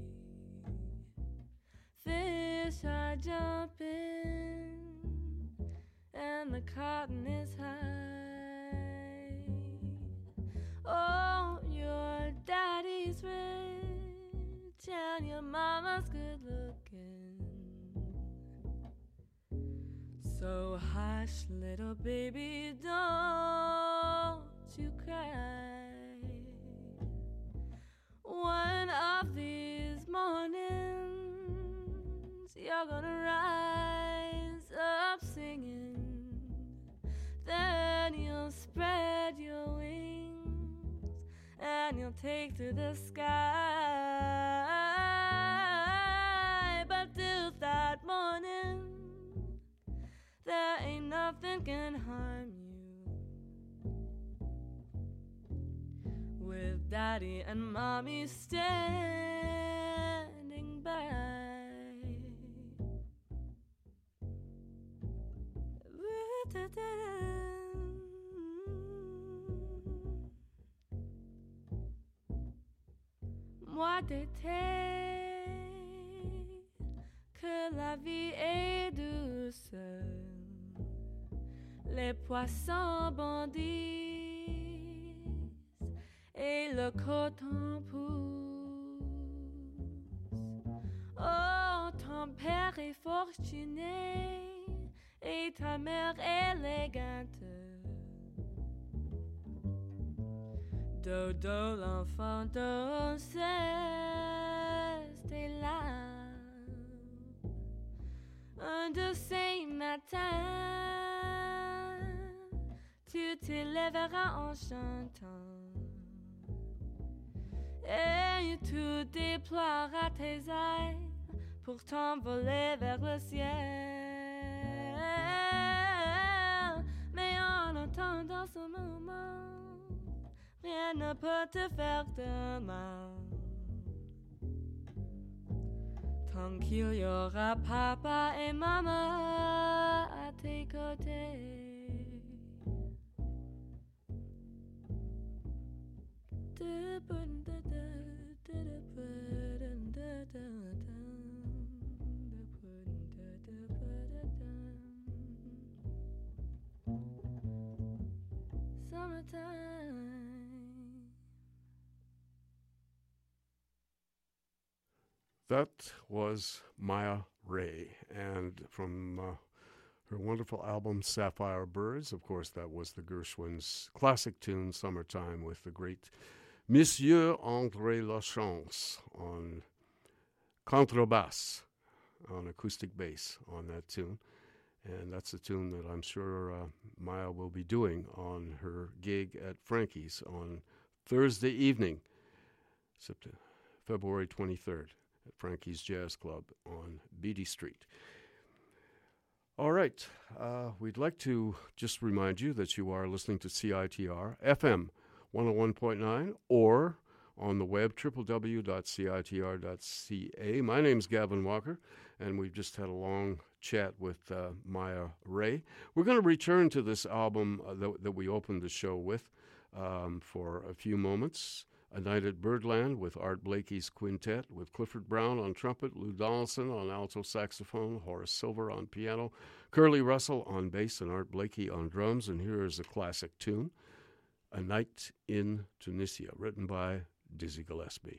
Fish are jumping and the cotton is high. Oh, your daddy's rich and your mama's good looking. So hush, little baby, don't you cry. One of these mornings, you're gonna rise up singing. Then you'll spread your wings and you'll take to the sky. But till that morning, there ain't nothing can harm you. With daddy and mommy standing by. Moi d'été, que la vie est douce, les poissons bondissent et le coton pousse. Oh, ton père est fortuné et ta mère élégante. Dodo, l'enfant d'Oceste est là. Un de ces matins, tu t'élèveras en chantant. Et tu déploieras tes ailes pour t'envoler vers le ciel. Mais en attendant ce moment, rien ne peut te faire de mal. Tant qu'il y aura papa et maman à tes That was Maya Rae, and from uh, her wonderful album Sapphire Birds, of course, that was the Gershwin's classic tune Summertime with the great Monsieur André Lachance on contrebass, on acoustic bass on that tune. And that's a tune that I'm sure uh, Maya will be doing on her gig at Frankie's on Thursday evening, September, February 23rd at Frankie's Jazz Club on Beatty Street. All right, uh, we'd like to just remind you that you are listening to CITR FM 101.9 or on the web, www.citr.ca. My name's Gavin Walker, and we've just had a long chat with uh, Maya Rae. We're going to return to this album uh, that, that, we opened the show with um, for a few moments. A Night at Birdland with Art Blakey's quintet, with Clifford Brown on trumpet, Lou Donaldson on alto saxophone, Horace Silver on piano, Curly Russell on bass, and Art Blakey on drums. And here is a classic tune, A Night in Tunisia, written by Dizzy Gillespie.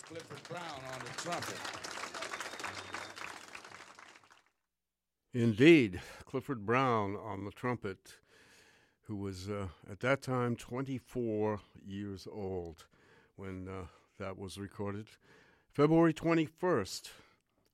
Clifford Brown on the trumpet. Indeed, Clifford Brown on the trumpet, who was uh, at that time 24 years old when uh, that was recorded. February 21st,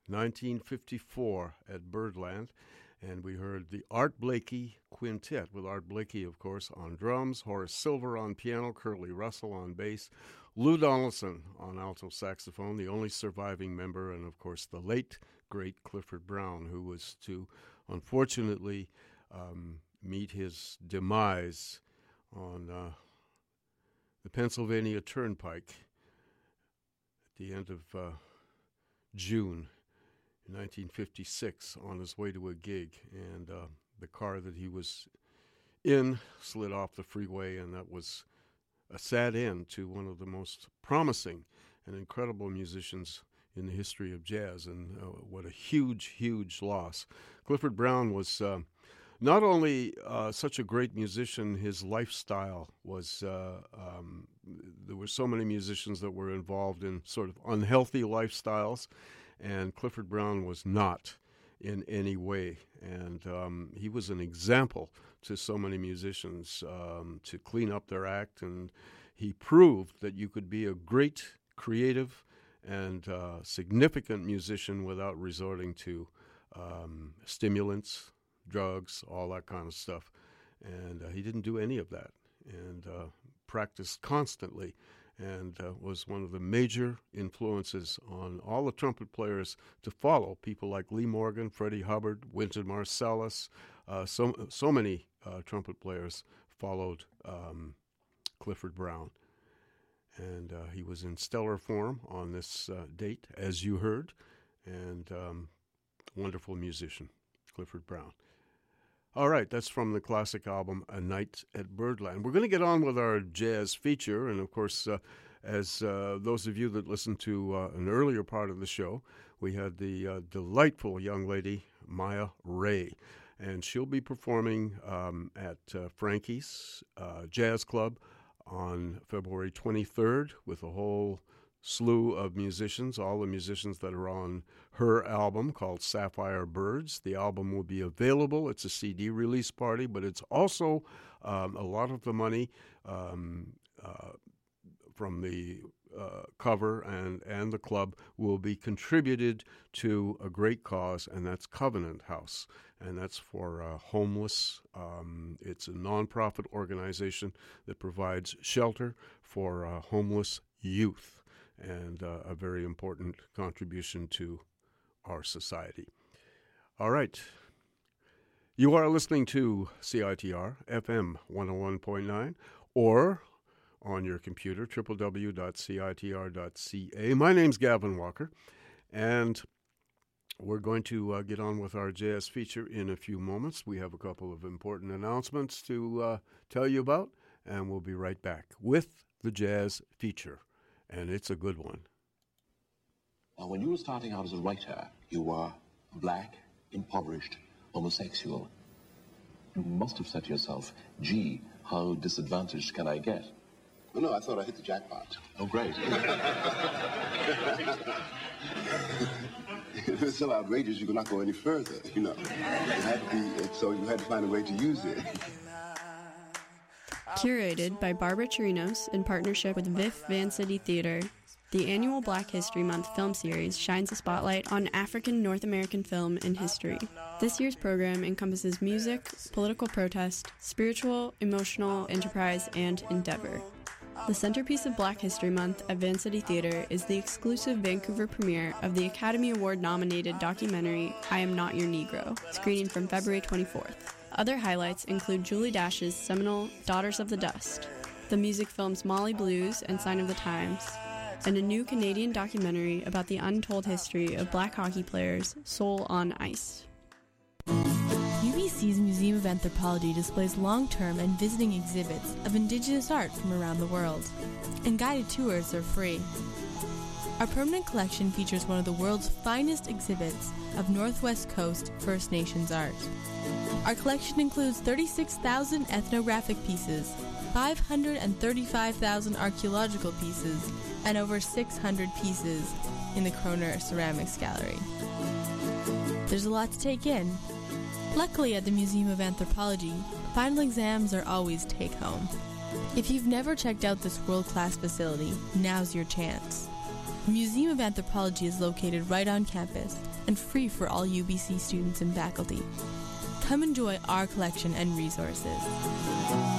1954, at Birdland. And we heard the Art Blakey Quintet, with Art Blakey, of course, on drums, Horace Silver on piano, Curly Russell on bass, Lou Donaldson on alto saxophone, the only surviving member, and of course, the late, great Clifford Brown, who was to, unfortunately, um, meet his demise on uh, the Pennsylvania Turnpike at the end of uh, June 1956 on his way to a gig, and uh, the car that he was in slid off the freeway, and that was a sad end to one of the most promising and incredible musicians in the history of jazz, and uh, what a huge, huge loss. Clifford Brown was. Uh, not only uh, such a great musician, his lifestyle was. Uh, um, there were so many musicians that were involved in sort of unhealthy lifestyles, and Clifford Brown was not in any way. And um, he was an example to so many musicians um, to clean up their act, and he proved that you could be a great creative and uh, significant musician without resorting to um, stimulants, drugs, all that kind of stuff. And uh, he didn't do any of that and uh, practiced constantly and uh, was one of the major influences on all the trumpet players to follow people like Lee Morgan, Freddie Hubbard, Wynton Marsalis. Uh, so, so many uh, trumpet players followed um, Clifford Brown. And uh, he was in stellar form on this uh, date, as you heard, and um, wonderful musician, Clifford Brown. All right, that's from the classic album A Night at Birdland. We're going to get on with our jazz feature, and of course, uh, as uh, those of you that listened to uh, an earlier part of the show, we had the uh, delightful young lady Maya Rae, and she'll be performing um, at uh, Frankie's uh, Jazz Club on February 23rd with a whole slew of musicians, all the musicians that are on her album called Sapphire Birds. The album will be available. It's a CD release party, but it's also um, a lot of the money um, uh, from the uh, cover and, and the club will be contributed to a great cause, and that's Covenant House. And that's for uh, homeless. Um, it's a nonprofit organization that provides shelter for uh, homeless youth and uh, a very important contribution to our society. All right. You are listening to CITR FM 101.9 or on your computer, www.citr.ca. My name's Gavin Walker, and we're going to uh, get on with our jazz feature in a few moments. We have a couple of important announcements to uh, tell you about, and we'll be right back with the jazz feature and it's a good one. Now, when you were starting out as a writer, you were black, impoverished, homosexual. You must have said to yourself, gee, how disadvantaged can I get? Oh, no, I thought I hit the jackpot. Oh, great. it's so outrageous you could not go any further, you know. It had to be, so you had to find a way to use it. Curated by Barbara Chirinos in partnership with VIFF Vancity Theater, the annual Black History Month film series shines a spotlight on African North American film and history. This year's program encompasses music, political protest, spiritual, emotional, enterprise, and endeavor. The centerpiece of Black History Month at Vancity Theater is the exclusive Vancouver premiere of the Academy Award nominated documentary I Am Not Your Negro, screening from February 24th. Other highlights include Julie Dash's seminal Daughters of the Dust, the music films Mali Blues and Sign of the Times, and a new Canadian documentary about the untold history of black hockey players, Soul on Ice. UBC's Museum of Anthropology displays long term and visiting exhibits of Indigenous art from around the world, and guided tours are free. Our permanent collection features one of the world's finest exhibits of Northwest Coast First Nations art. Our collection includes 36,000 ethnographic pieces, 535,000 archaeological pieces, and over 600 pieces in the Koerner Ceramics Gallery. There's a lot to take in. Luckily, at the Museum of Anthropology, final exams are always take home. If you've never checked out this world class facility, now's your chance. The Museum of Anthropology is located right on campus and free for all UBC students and faculty. Come enjoy our collection and resources.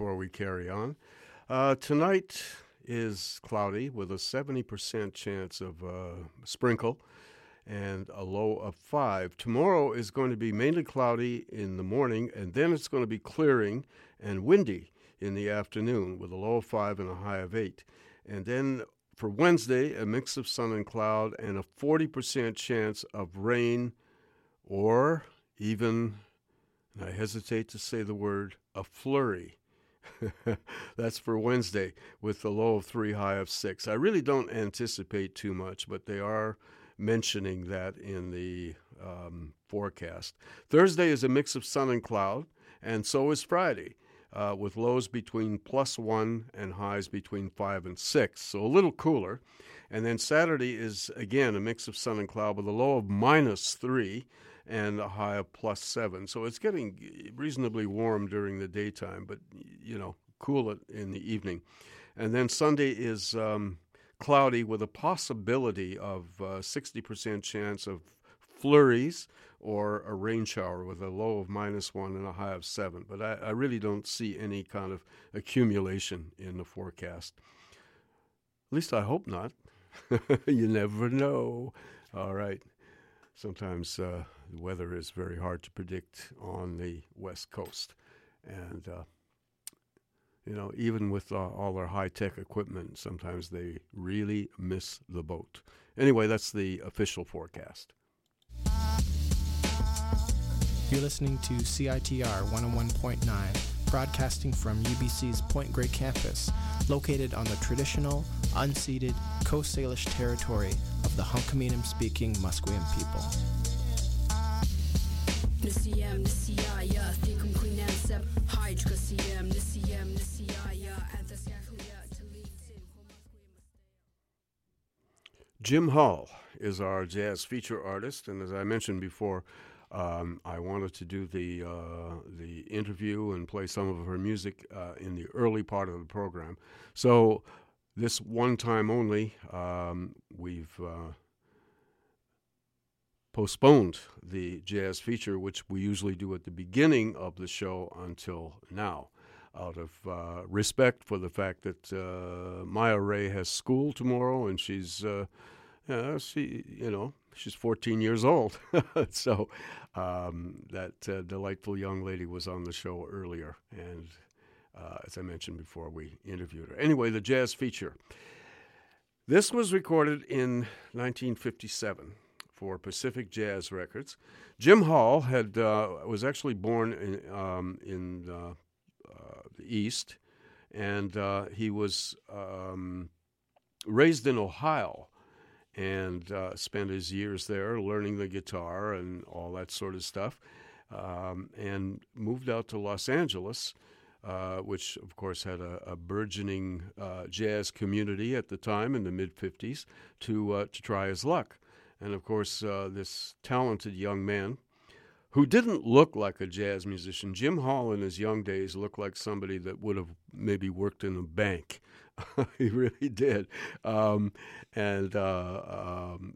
Before we carry on. Uh, tonight is cloudy with a 70% chance of uh, sprinkle and a low of 5. Tomorrow is going to be mainly cloudy in the morning, and then it's going to be clearing and windy in the afternoon with a low of 5 and a high of 8. And then for Wednesday, a mix of sun and cloud and a 40% chance of rain or even and I hesitate to say the word, a flurry. That's for Wednesday with the low of three, high of six. I really don't anticipate too much, but they are mentioning that in the um, forecast. Thursday is a mix of sun and cloud, and so is Friday. Uh, with lows between plus one and highs between five and six, so a little cooler. And then Saturday is again a mix of sun and cloud with a low of minus three and a high of plus seven. So it's getting reasonably warm during the daytime, but you know, cool it in the evening. And then Sunday is um, cloudy with a possibility of uh, 60% chance of flurries or a rain shower with a low of minus one and a high of seven. But I, I really don't see any kind of accumulation in the forecast. At least I hope not. you never know. All right. Sometimes uh, the weather is very hard to predict on the West Coast. And, uh, you know, even with uh, all our high tech equipment, sometimes they really miss the boat. Anyway, that's the official forecast. You're listening to CITR 101.9, broadcasting from UBC's Point Grey campus, located on the traditional, unceded Coast Salish territory the Hunkaminam speaking Musqueam people. Jim Hall is our jazz feature artist, and as I mentioned before, um, I wanted to do the uh, the interview and play some of her music uh, in the early part of the program. So this one time only, um, we've uh, postponed the jazz feature, which we usually do at the beginning of the show, until now. Out of uh, respect for the fact that uh, Maya Rae has school tomorrow, and she's, uh, she, you know, she's 14 years old. so um, that uh, delightful young lady was on the show earlier, and uh, as I mentioned before, we interviewed her. Anyway, the jazz feature. This was recorded in 1957 for Pacific Jazz Records. Jim Hall had uh, was actually born in, um, in uh, uh, the East, and uh, he was um, raised in Ohio and uh, spent his years there learning the guitar and all that sort of stuff, um, and moved out to Los Angeles. Uh, which of course had a, a burgeoning uh, jazz community at the time in the mid 50s, to, uh, to try his luck. And of course, uh, this talented young man who didn't look like a jazz musician, Jim Hall in his young days looked like somebody that would have maybe worked in a bank. he really did. Um, and uh, um,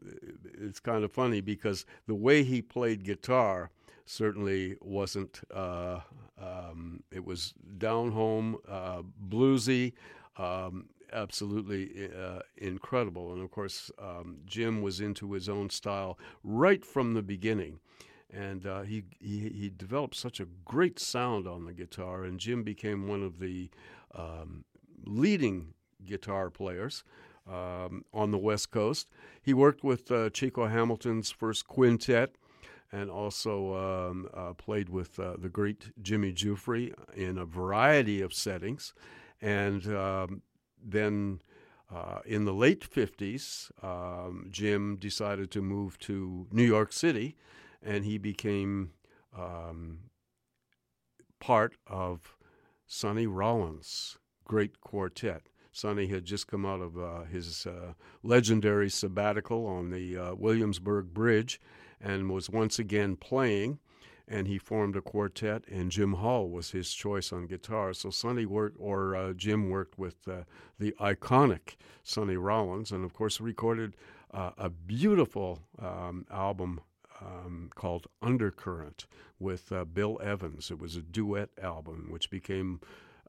it's kind of funny because the way he played guitar certainly wasn't, uh, um, it was down home, uh, bluesy. Um, absolutely uh, incredible. And of course, um, Jim was into his own style right from the beginning. And uh, he, he, he developed such a great sound on the guitar, and Jim became one of the um, leading guitar players um, on the West Coast. He worked with uh, Chico Hamilton's first quintet and also um, uh, played with uh, the great Jimmy Giuffre in a variety of settings. And um, then uh, in the late 50s, um, Jim decided to move to New York City, and he became um, part of Sonny Rollins' great quartet. Sonny had just come out of uh, his uh, legendary sabbatical on the uh, Williamsburg Bridge and was once again playing. And he formed a quartet, and Jim Hall was his choice on guitar. So Sonny worked, or uh, Jim worked with uh, the iconic Sonny Rollins, and of course recorded uh, a beautiful um, album um, called Undercurrent with uh, Bill Evans. It was a duet album, which became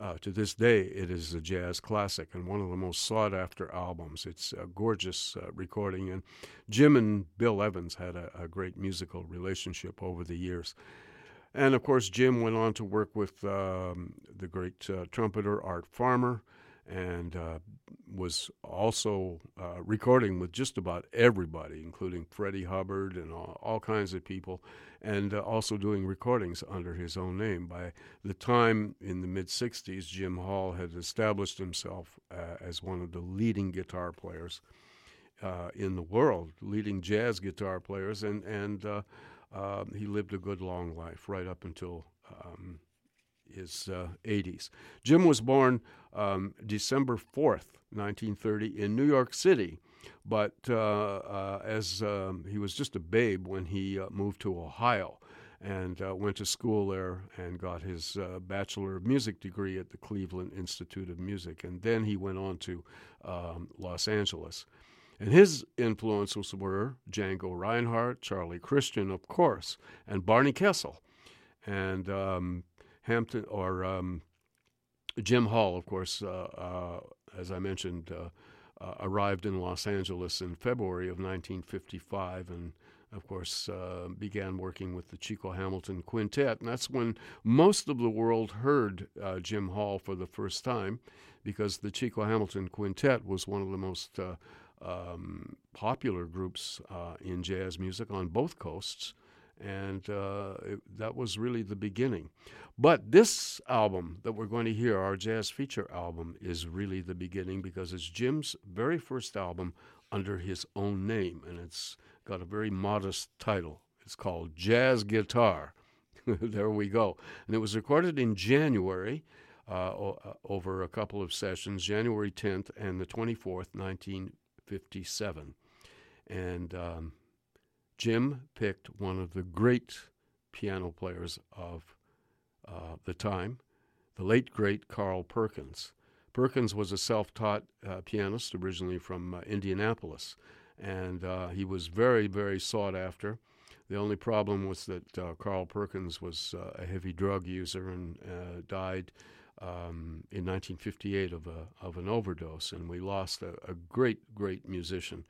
uh, to this day, it is a jazz classic and one of the most sought after albums. It's a gorgeous uh, recording, and Jim and Bill Evans had a, a, great musical relationship over the years. And of course, Jim went on to work with um, the great uh, trumpeter Art Farmer and uh, was also uh, recording with just about everybody, including Freddie Hubbard and all, all kinds of people, and uh, also doing recordings under his own name. By the time in the mid 60s, Jim Hall had established himself uh, as one of the leading guitar players uh, in the world, leading jazz guitar players, and, and uh, he lived a good long life right up until. Um, his uh, 80s. Jim was born um, December 4th, 1930, in New York City, but uh, uh, as um, he was just a babe when he uh, moved to Ohio and uh, went to school there and got his uh, Bachelor of Music degree at the Cleveland Institute of Music. And then he went on to um, Los Angeles. And his influences were Django Reinhardt, Charlie Christian, of course, and Barney Kessel. And um, Hampton or um, Jim Hall, of course, uh, uh, as I mentioned, uh, uh, arrived in Los Angeles in February of 1955 and of course, uh, began working with the Chico Hamilton Quintet. And that's when most of the world heard uh, Jim Hall for the first time, because the Chico Hamilton Quintet was one of the most uh, um, popular groups in jazz music on both coasts and uh, it, that was really the beginning. But this album that we're going to hear, our jazz feature album, is really the beginning because it's Jim's very first album under his own name, and it's got a very modest title. It's called Jazz Guitar. there we go. And it was recorded in January uh, o- uh, over a couple of sessions, January 10th and the 24th, 1957. And um, Jim picked one of the great piano players of uh, the time, the late great Carl Perkins. Perkins was a self taught uh, pianist originally from uh, Indianapolis, and uh, he was very, very sought after. The only problem was that uh, Carl Perkins was uh, a heavy drug user and died um, in 1958 of, a, of an overdose, and we lost a, a great, great musician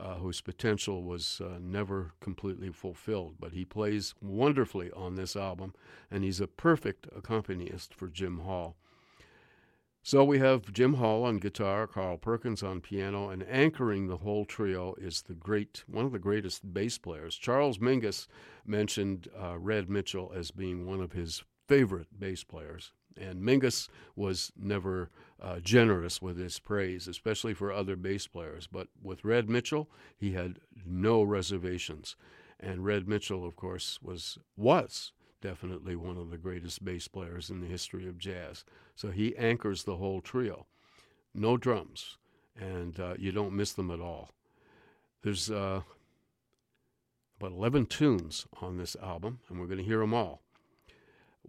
uh, whose potential was uh, never completely fulfilled. But he plays wonderfully on this album, and he's a perfect accompanist for Jim Hall. So we have Jim Hall on guitar, Carl Perkins on piano, and anchoring the whole trio is the great, one of the greatest bass players. Charles Mingus mentioned uh, Red Mitchell as being one of his favorite bass players. And Mingus was never uh, generous with his praise, especially for other bass players. But with Red Mitchell, he had no reservations. And Red Mitchell, of course, was was definitely one of the greatest bass players in the history of jazz. So he anchors the whole trio. No drums, and uh, you don't miss them at all. There's uh, about 11 tunes on this album, and we're going to hear them all.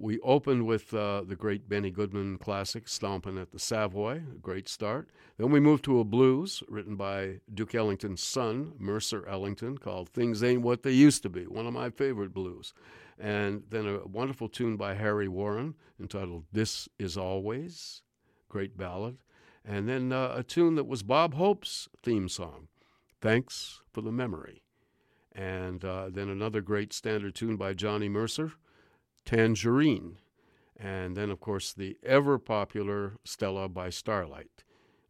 We opened with uh, the great Benny Goodman classic, Stompin' at the Savoy, a great start. Then we moved to a blues written by Duke Ellington's son, Mercer Ellington, called Things Ain't What They Used to Be, one of my favorite blues. And then a wonderful tune by Harry Warren entitled This Is Always, great ballad. And then uh, a tune that was Bob Hope's theme song, Thanks for the Memory. And uh, then another great standard tune by Johnny Mercer, Tangerine. And then, of course, the ever popular Stella by Starlight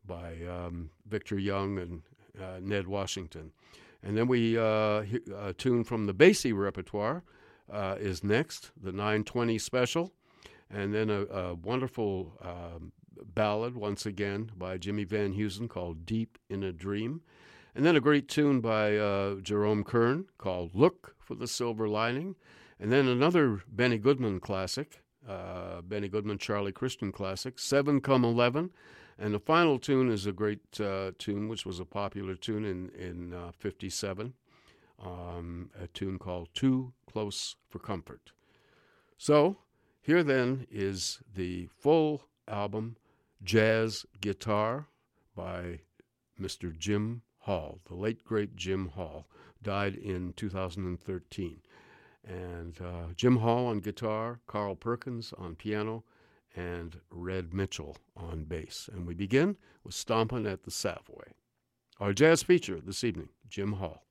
by um, Victor Young and uh, Ned Washington. And then we uh, a tune from the Basie repertoire uh, is next, the 920 special, and then a, a wonderful um, ballad once again by Jimmy Van Heusen called "Deep in a Dream," and then a great tune by uh, Jerome Kern called "Look for the Silver Lining," and then another Benny Goodman classic, uh, Benny Goodman Charlie Christian classic, Seven Come Eleven. And the final tune is a great uh, tune, which was a popular tune in in '57, uh, um, a tune called "Too Close for Comfort." So here then is the full album, Jazz Guitar, by Mr. Jim Hall, the late great Jim Hall, died in 2013. And uh, Jim Hall on guitar, Carl Perkins on piano, and Red Mitchell on bass. And we begin with Stompin' at the Savoy. Our jazz feature this evening, Jim Hall.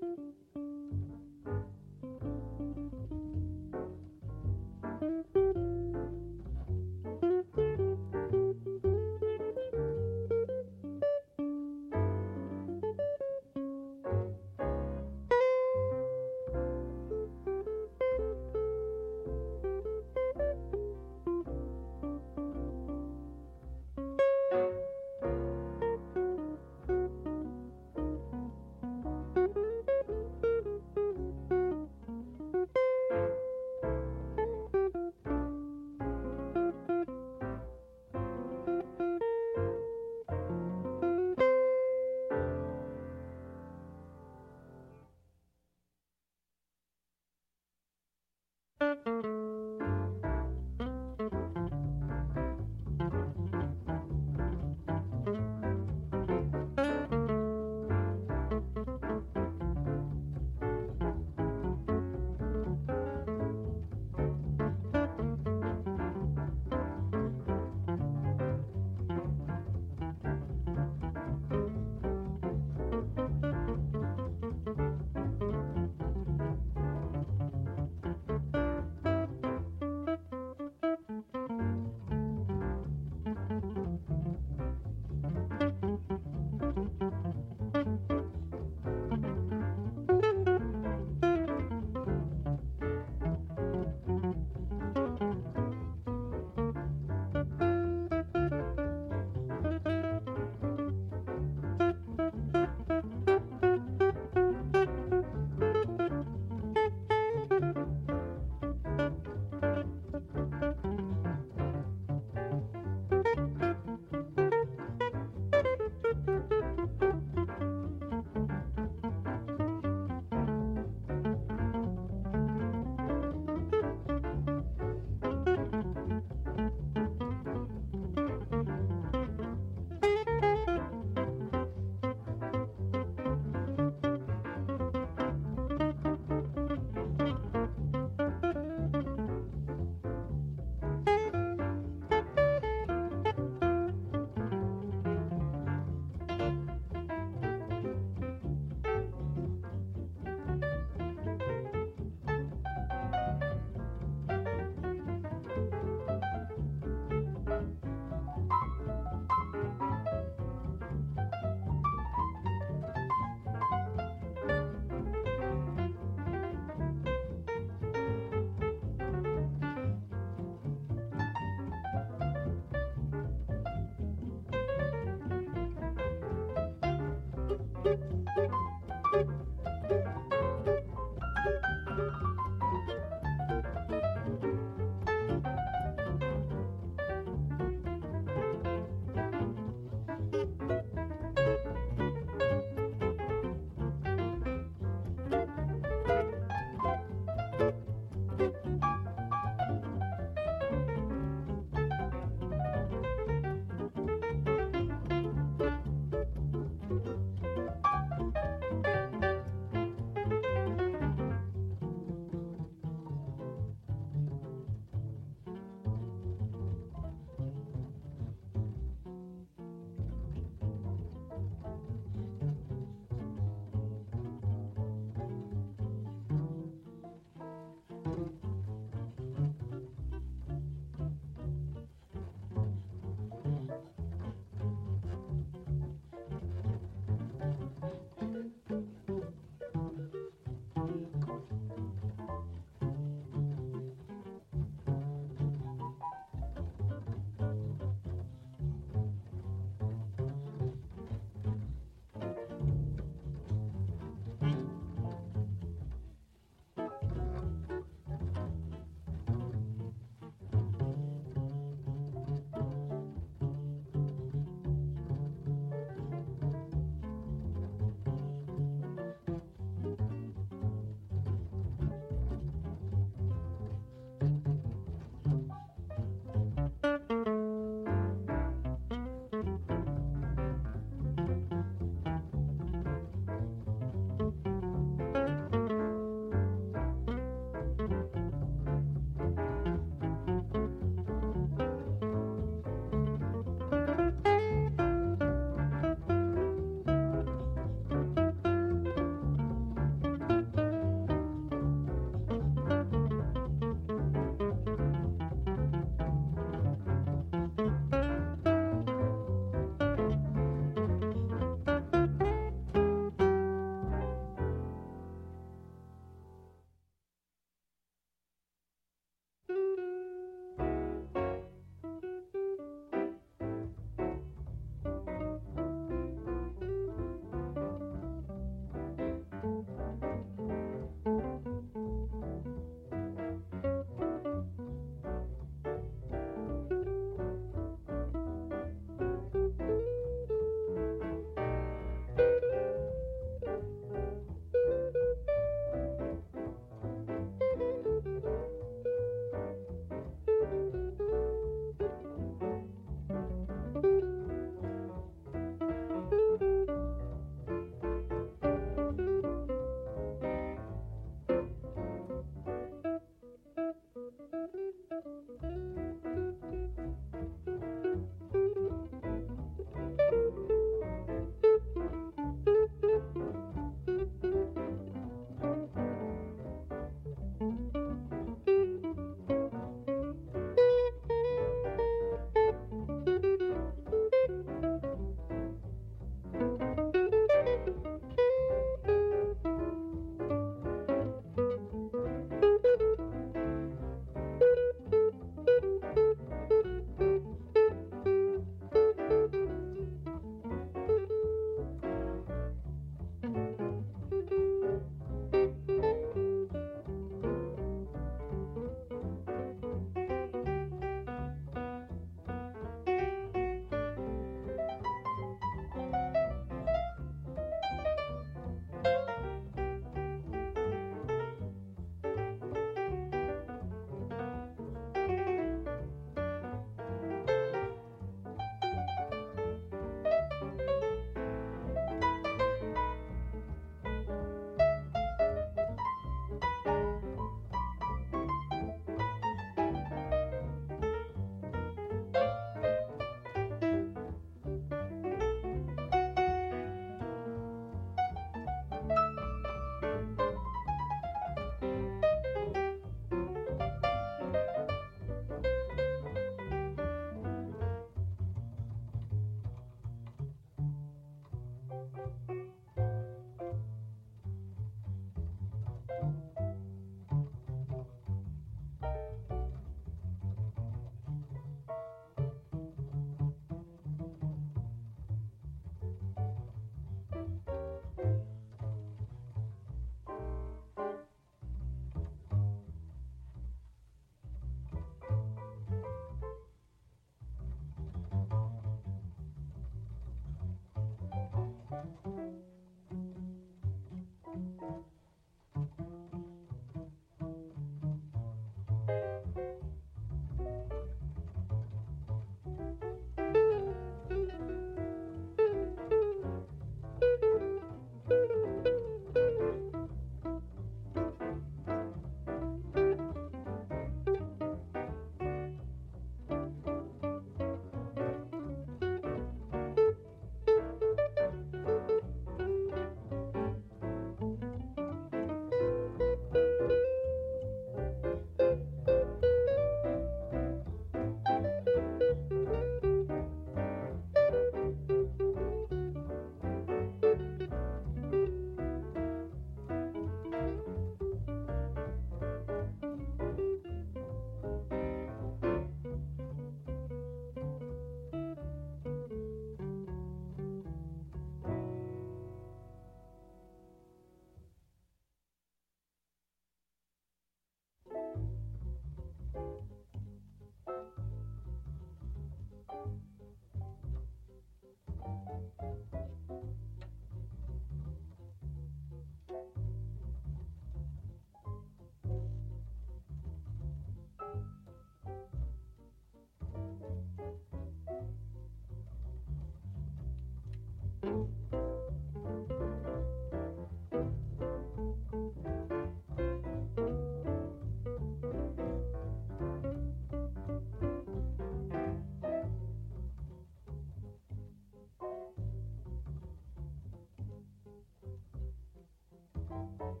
え?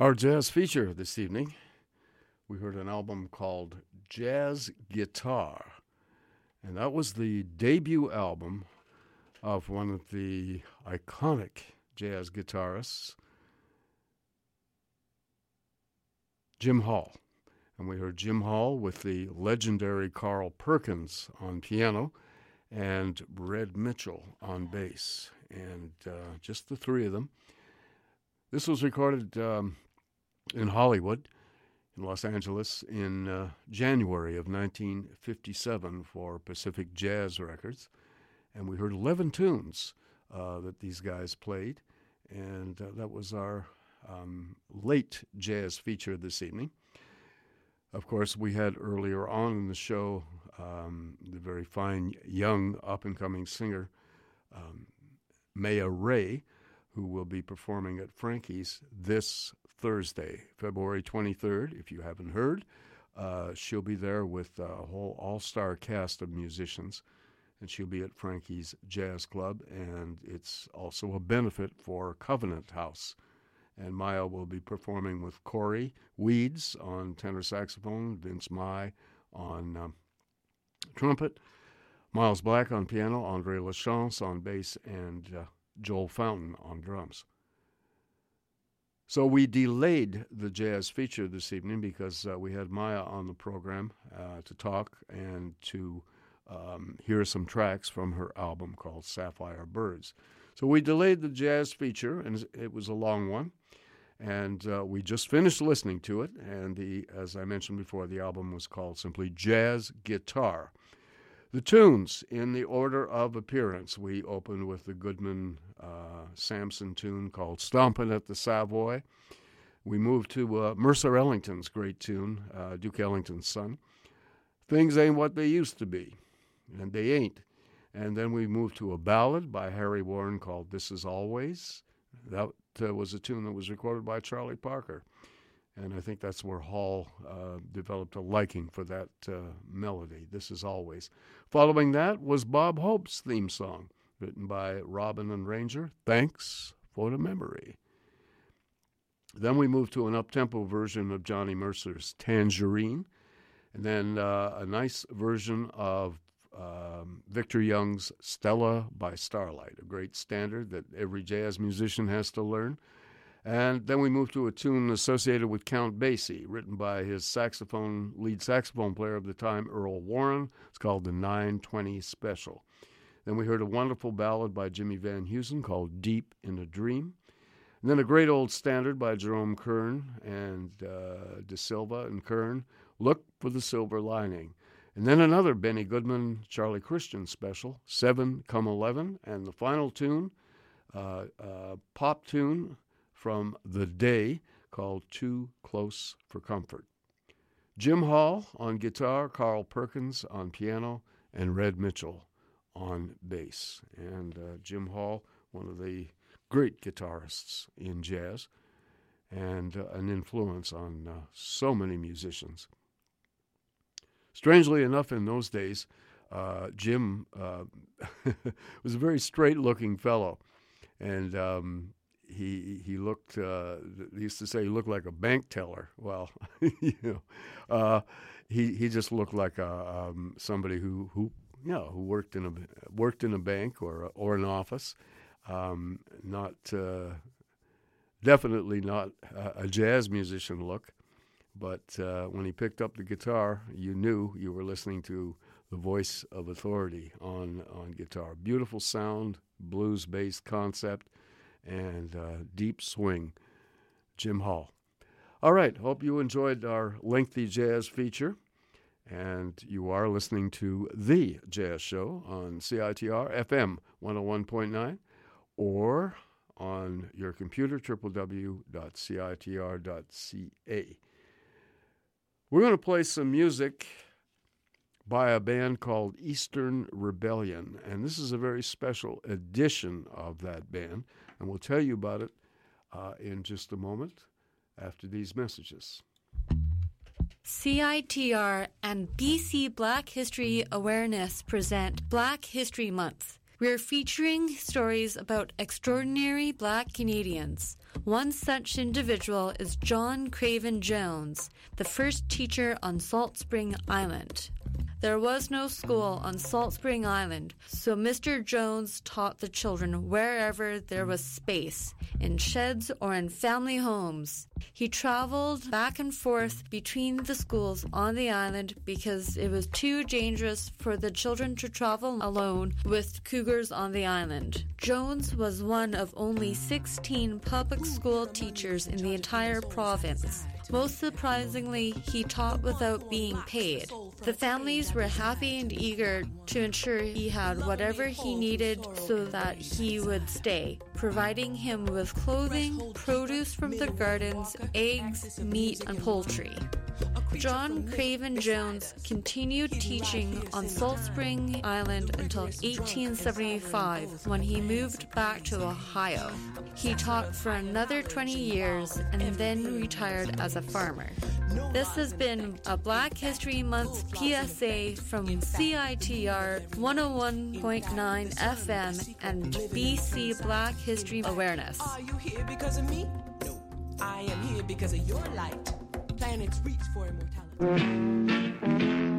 Our jazz feature this evening, we heard an album called Jazz Guitar, and that was the debut album of one of the iconic jazz guitarists, Jim Hall. And we heard Jim Hall with the legendary Carl Perkins on piano and Red Mitchell on bass, and uh, just the three of them. This was recorded um, in Hollywood, in Los Angeles, in uh, January of 1957 for Pacific Jazz Records. And we heard 11 tunes uh, that these guys played. And uh, that was our um, late jazz feature this evening. Of course, we had earlier on in the show um, the very fine young up and coming singer, um, Maya Rae, who will be performing at Frankie's this Thursday, February 23rd. If you haven't heard, uh, she'll be there with a whole all star cast of musicians, and she'll be at Frankie's Jazz Club. And it's also a benefit for Covenant House. And Maya will be performing with Cory Weeds on tenor saxophone, Vince Mai on um, trumpet, Miles Black on piano, Andre Lachance on bass, and uh, Joel Fountain on drums. So we delayed the jazz feature this evening because uh, we had Maya on the program uh, to talk and to um, hear some tracks from her album called Sapphire Birds. So we delayed the jazz feature, and it was a long one. And uh, we just finished listening to it. And the, as I mentioned before, the album was called simply Jazz Guitar. The tunes in the order of appearance. We opened with the Goodman uh, Sampson tune called Stompin' at the Savoy. We moved to uh, Mercer Ellington's great tune, uh, Duke Ellington's son. Things ain't what they used to be, and they ain't. And then we moved to a ballad by Harry Warren called This Is Always. That uh, was a tune that was recorded by Charlie Parker. And I think that's where Hall uh, developed a liking for that uh, melody. This is always. Following that was Bob Hope's theme song, written by Robin and Rainger. Thanks for the memory. Then we moved to an up-tempo version of Johnny Mercer's Tangerine, and then uh, a nice version of um, Victor Young's Stella by Starlight, a great standard that every jazz musician has to learn. And then we moved to a tune associated with Count Basie, written by his saxophone lead saxophone player of the time, Earl Warren. It's called the 920 Special. Then we heard a wonderful ballad by Jimmy Van Heusen called Deep in a Dream. And then a great old standard by Jerome Kern and uh, DeSylva and Kern, Look for the Silver Lining. And then another Benny Goodman, Charlie Christian special, 7 Come 11. And the final tune, uh, uh, pop tune from The Day called Too Close for Comfort. Jim Hall on guitar, Carl Perkins on piano, and Red Mitchell on bass. And uh, Jim Hall, one of the great guitarists in jazz and uh, an influence on uh, so many musicians. Strangely enough, in those days, uh, Jim uh, was a very straight looking fellow. And um, he he looked. Uh, he used to say he looked like a bank teller. Well, you know, uh, he he just looked like a um, somebody who who you know who worked in a worked in a bank or or an office. Um, not uh, definitely not a, a, jazz musician look, but uh, when he picked up the guitar, you knew you were listening to the voice of authority on on guitar. Beautiful sound, blues based concept and uh, deep swing, Jim Hall. All right, hope you enjoyed our lengthy jazz feature. And you are listening to The Jazz Show on CITR FM 101.9 or on your computer, www.citr.ca. We're going to play some music by a band called Eastern Rebellion, and this is a very special edition of that band. And we'll tell you about it uh, in just a moment after these messages. CITR and BC Black History Awareness present Black History Month. We are featuring stories about extraordinary black Canadians. One such individual is John Craven Jones, the first teacher on Salt Spring Island. There was no school on Salt Spring Island, so Mr. Jones taught the children wherever there was space, in sheds or in family homes. He traveled back and forth between the schools on the island because it was too dangerous for the children to travel alone with cougars on the island. Jones was one of only 16 public school teachers in the entire province. Most surprisingly, he taught without being paid. The families were happy and eager to ensure he had whatever he needed so that he would stay, providing him with clothing, produce from the gardens, eggs, meat, and poultry. John Craven Jones continued teaching on Salt Spring Island until 1875 when he moved back to Ohio. He taught for another 20 years and then retired as a farmer. This has been a Black History Month PSA from CITR 101.9 FM and BC Black History Dream awareness. Are you here because of me? No, I am here because of your light. Planets reach for immortality.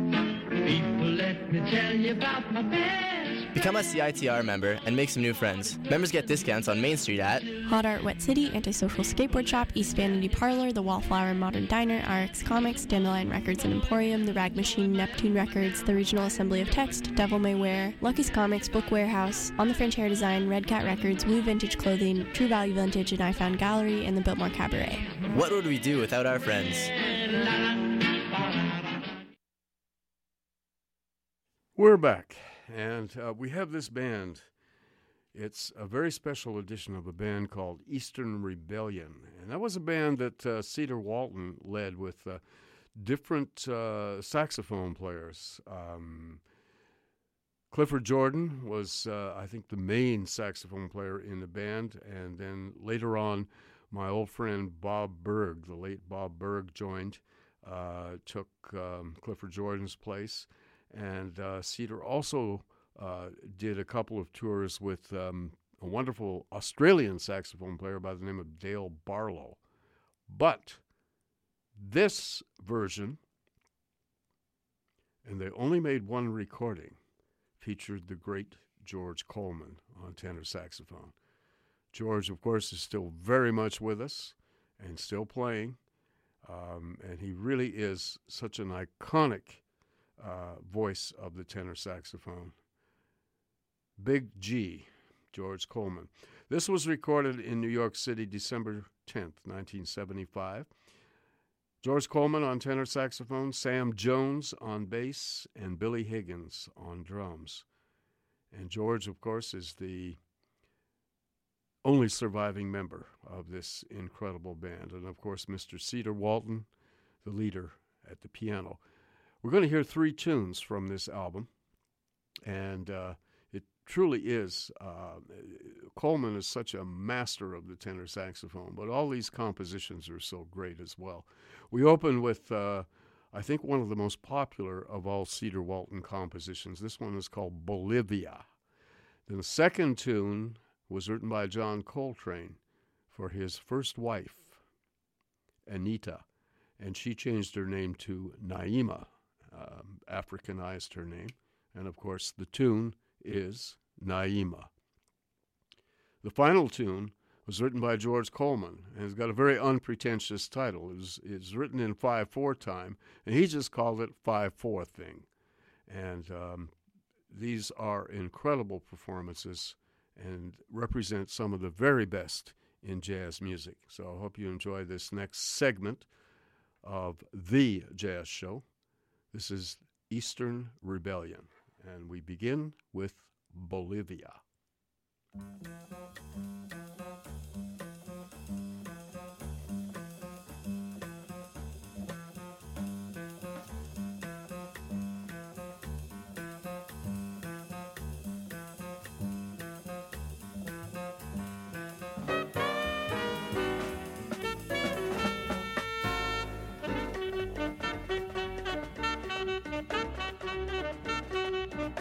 Become a CITR member and make some new friends. Members get discounts on Main Street at Hot Art Wet City, Antisocial Skateboard Shop, East Vanity Parlor, The Wallflower Modern Diner, RX Comics, Dandelion Records and Emporium, The Rag Machine, Neptune Records, The Regional Assembly of Text, Devil May Wear, Lucky's Comics, Book Warehouse, On the French Hair Design, Red Cat Records, Woo Vintage Clothing, True Value Vintage, and I Found Gallery, and the Biltmore Cabaret. What would we do without our friends? We're back, and uh, we have this band. It's a very special edition of a band called Eastern Rebellion, and that was a band that uh, Cedar Walton led with uh, different uh, saxophone players. Um, Clifford Jordan was, uh, I think, the main saxophone player in the band, and then later on, my old friend Bob Berg, the late Bob Berg, joined, uh, took um, Clifford Jordan's place. And uh, Cedar also uh, did a couple of tours with um, a wonderful Australian saxophone player by the name of Dale Barlow. But this version, and they only made one recording, featured the great George Coleman on tenor saxophone. George, of course, is still very much with us and still playing. Um, and he really is such an iconic uh, voice of the tenor saxophone. Big G, George Coleman. This was recorded in New York City December 10th, 1975. George Coleman on tenor saxophone, Sam Jones on bass, and Billy Higgins on drums. And George, of course, is the only surviving member of this incredible band. And of course, Mr. Cedar Walton, the leader at the piano. We're going to hear three tunes from this album, and uh, it truly is. Uh, Coleman is such a master of the tenor saxophone, but all these compositions are so great as well. We open with, uh, I think, one of the most popular of all Cedar Walton compositions. This one is called Bolivia. Then the second tune was written by John Coltrane for his first wife, Anita, and she changed her name to Naima um, Africanized her name. And of course, the tune is Naima. The final tune was written by George Coleman and it's got a very unpretentious title. It was, it's written in 5 4 time, and he just called it 5 4 thing. And um, these are incredible performances and represent some of the very best in jazz music. So I hope you enjoy this next segment of The Jazz Show. This is Eastern Rebellion, and we begin with Bolivia.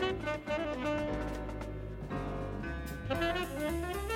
Thank you.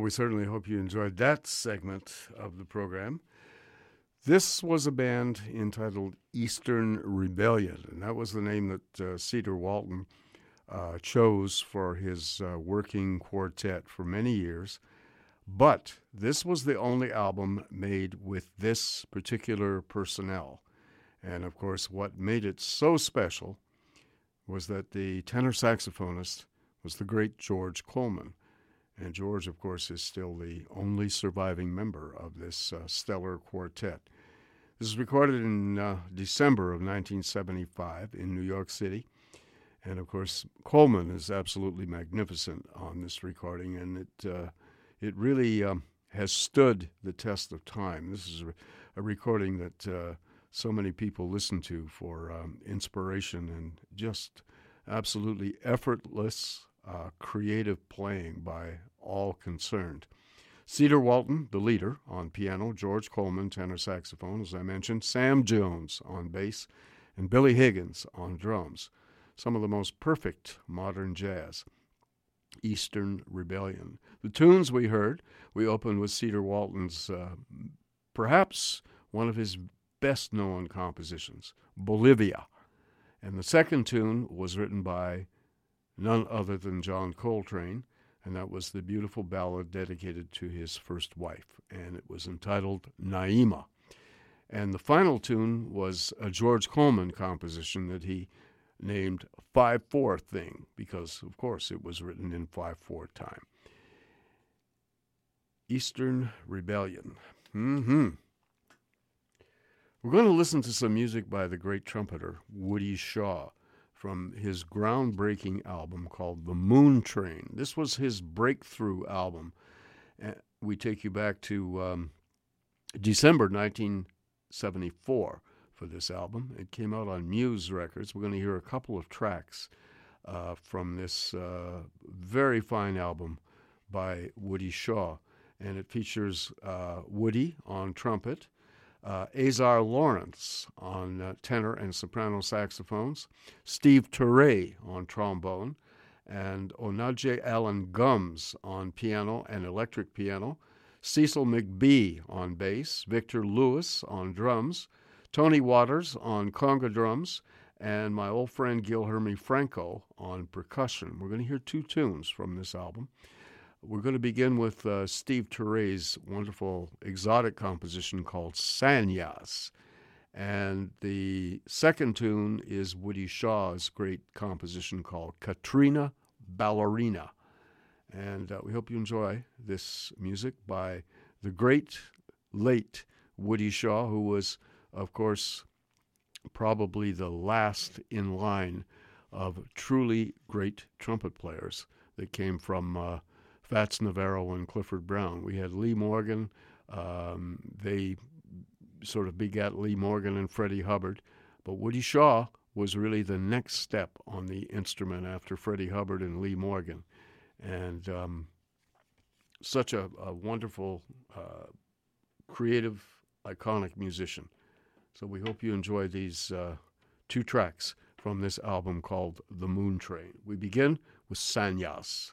Well, we certainly hope you enjoyed that segment of the program. This was a band entitled Eastern Rebellion, and that was the name that uh, Cedar Walton uh, chose for his uh, working quartet for many years. But this was the only album made with this particular personnel. And of course, what made it so special was that the tenor saxophonist was the great George Coleman. And George, of course, is still the only surviving member of this uh, stellar quartet. This was recorded in uh, December of 1975 in New York City. And of course, Coleman is absolutely magnificent on this recording, and it, uh, it really um, has stood the test of time. This is a, recording that uh, so many people listen to for um, inspiration and just absolutely effortless, uh, creative playing by all concerned. Cedar Walton, the leader, on piano, George Coleman, tenor saxophone, as I mentioned, Sam Jones on bass, and Billy Higgins on drums. Some of the most perfect modern jazz. Eastern Rebellion. The tunes we heard, we opened with Cedar Walton's uh, perhaps one of his best known compositions, Bolivia. And the second tune was written by none other than John Coltrane and that was the beautiful ballad dedicated to his first wife, and it was entitled Naima. And the final tune was a George Coleman composition that he named 5 4 Thing, because, of course, it was written in 5 4 time. Eastern Rebellion. hmm. We're going to listen to some music by the great trumpeter Woody Shaw from his groundbreaking album called The Moontrane. This was his breakthrough album. We take you back to um, December 1974 for this album. It came out on Muse Records. We're going to hear a couple of tracks uh, from this uh, very fine album by Woody Shaw. And it features uh, Woody on trumpet, uh, Azar Lawrence on uh, tenor and soprano saxophones, Steve Turre on trombone, and Onaje Allen Gumbs on piano and electric piano, Cecil McBee on bass, Victor Lewis on drums, Tony Waters on conga drums, and my old friend Guilherme Franco on percussion. We're going to hear two tunes from this album. We're going to begin with uh, Steve Turre's wonderful exotic composition called Sanyas. And the second tune is Woody Shaw's great composition called Katrina Ballerina. And uh, we hope you enjoy this music by the great, late Woody Shaw, who was, of course, probably the last in line of truly great trumpet players that came from uh, Fats Navarro and Clifford Brown. We had Lee Morgan. Um, they sort of begat Lee Morgan and Freddie Hubbard. But Woody Shaw was really the next step on the instrument after Freddie Hubbard and Lee Morgan. And um, such a, a wonderful, uh, creative, iconic musician. So we hope you enjoy these uh, two tracks from this album called The Moontrane. We begin with Sanyas.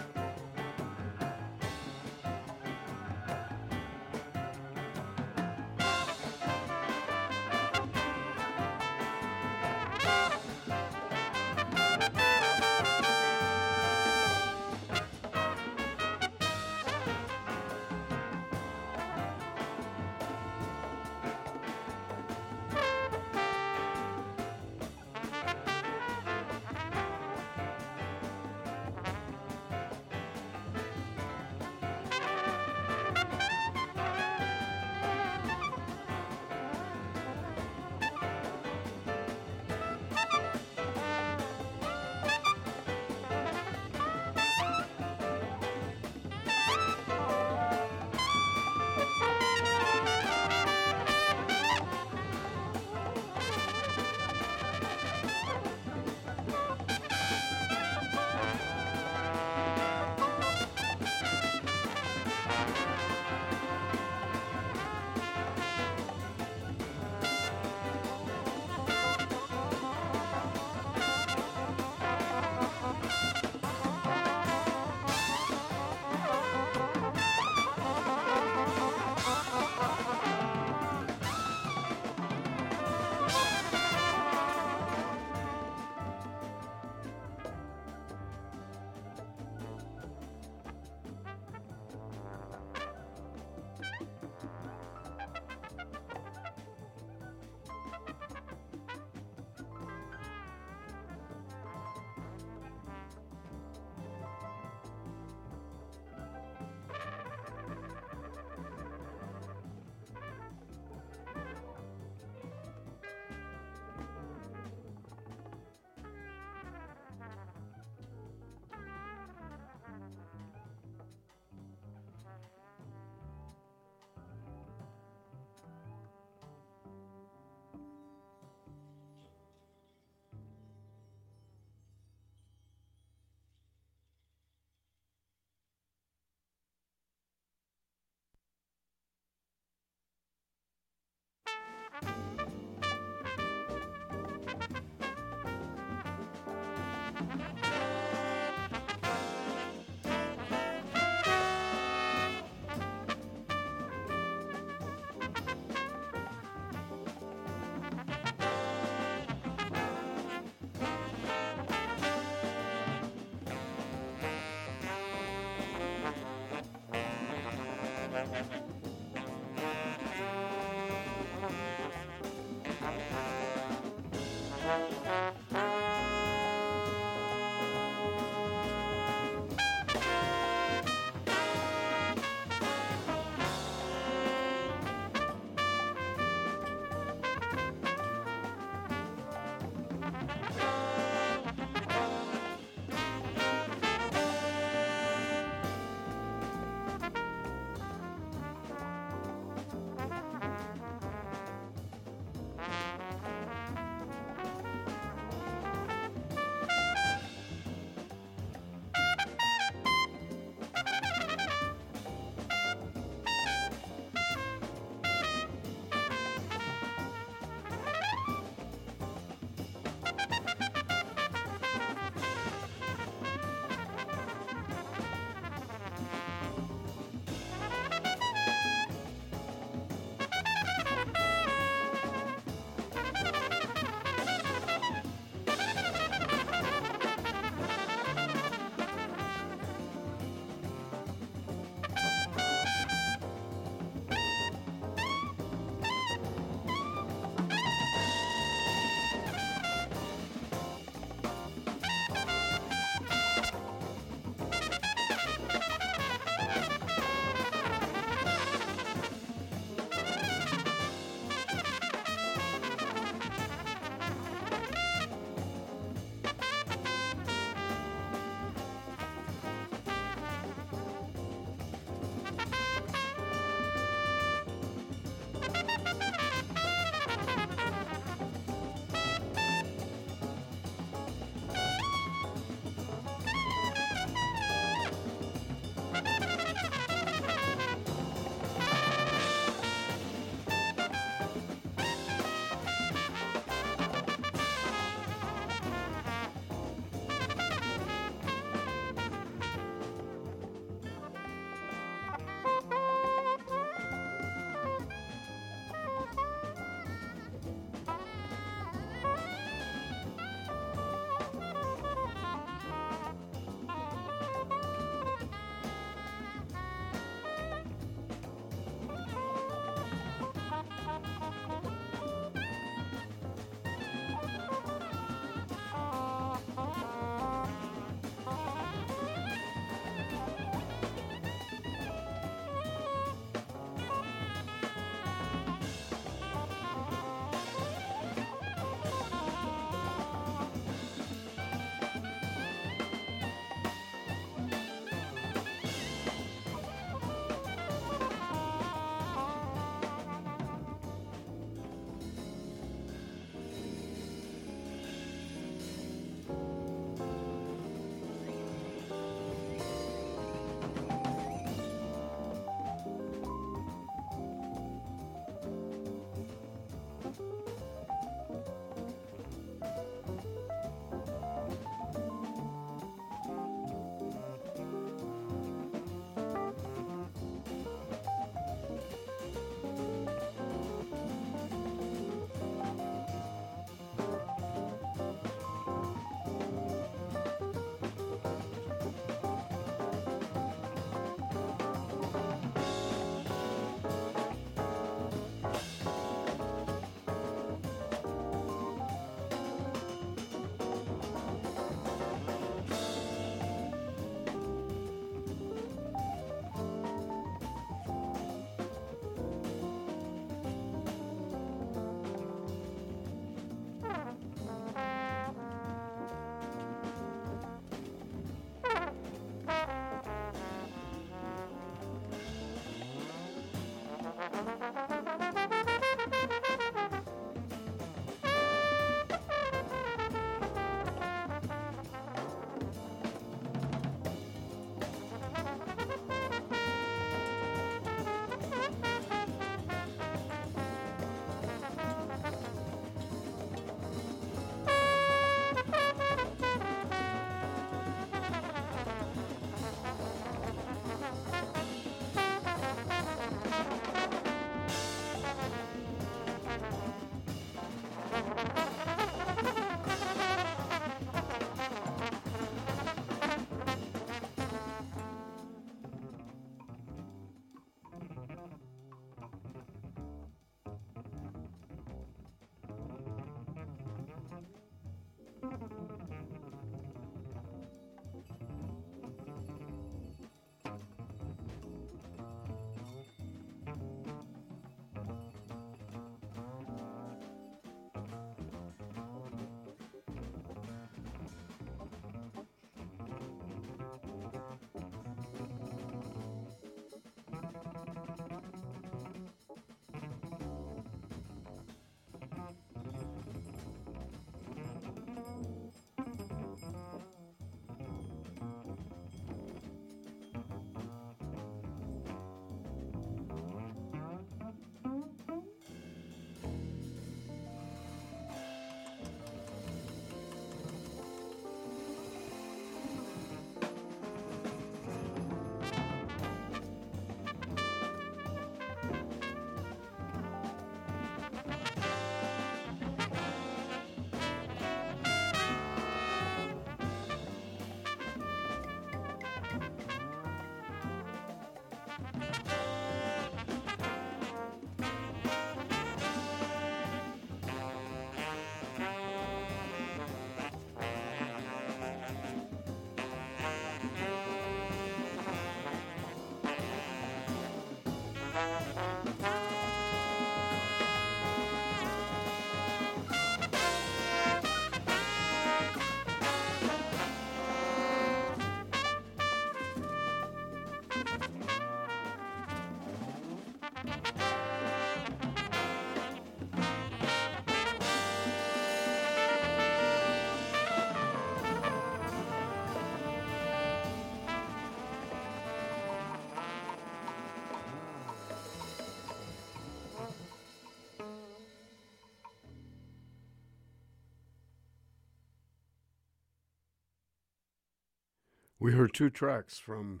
We heard two tracks from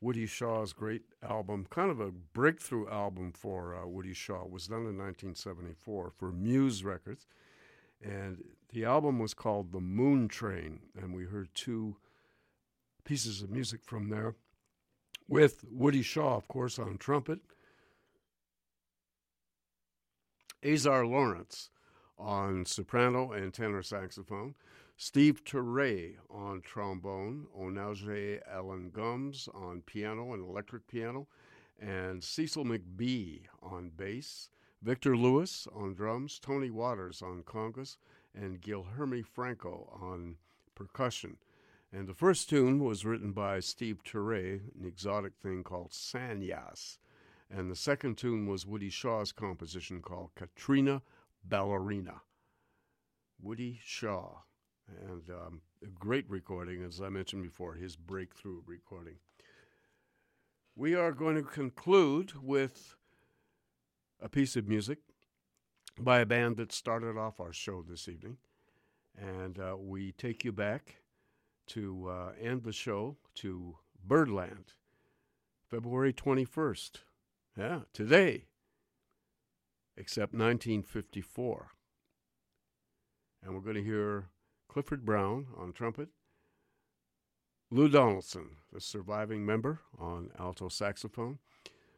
Woody Shaw's great album, kind of a breakthrough album for uh, Woody Shaw. It was done in 1974 for Muse Records. And the album was called The Moontrane. And we heard two pieces of music from there with Woody Shaw, of course, on trumpet, Azar Lawrence on soprano and tenor saxophone, Steve Turre on trombone, Onaje Allen Gumbs on piano and electric piano, and Cecil McBee on bass, Victor Lewis on drums, Tony Waters on congas, and Guilherme Franco on percussion. And the first tune was written by Steve Turre, an exotic thing called Sanyas. And the second tune was Woody Shaw's composition called Katrina Ballerina. Woody Shaw. And um, a great recording, as I mentioned before, his breakthrough recording. We are going to conclude with a piece of music by a band that started off our show this evening. And uh, we take you back to uh, end the show to Birdland, February 21st. Yeah, today, except 1954. And we're going to hear Clifford Brown on trumpet, Lou Donaldson, the surviving member, on alto saxophone,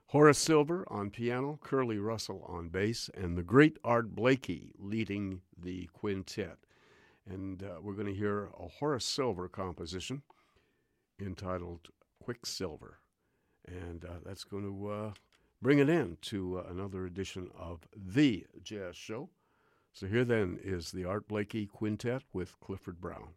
Horace Silver on piano, Curly Russell on bass, and the great Art Blakey leading the quintet. And uh, we're going to hear a Horace Silver composition entitled Quicksilver. And uh, that's going to uh, bring it in to uh, another edition of The Jazz Show. So here then is the Art Blakey Quintet with Clifford Brown.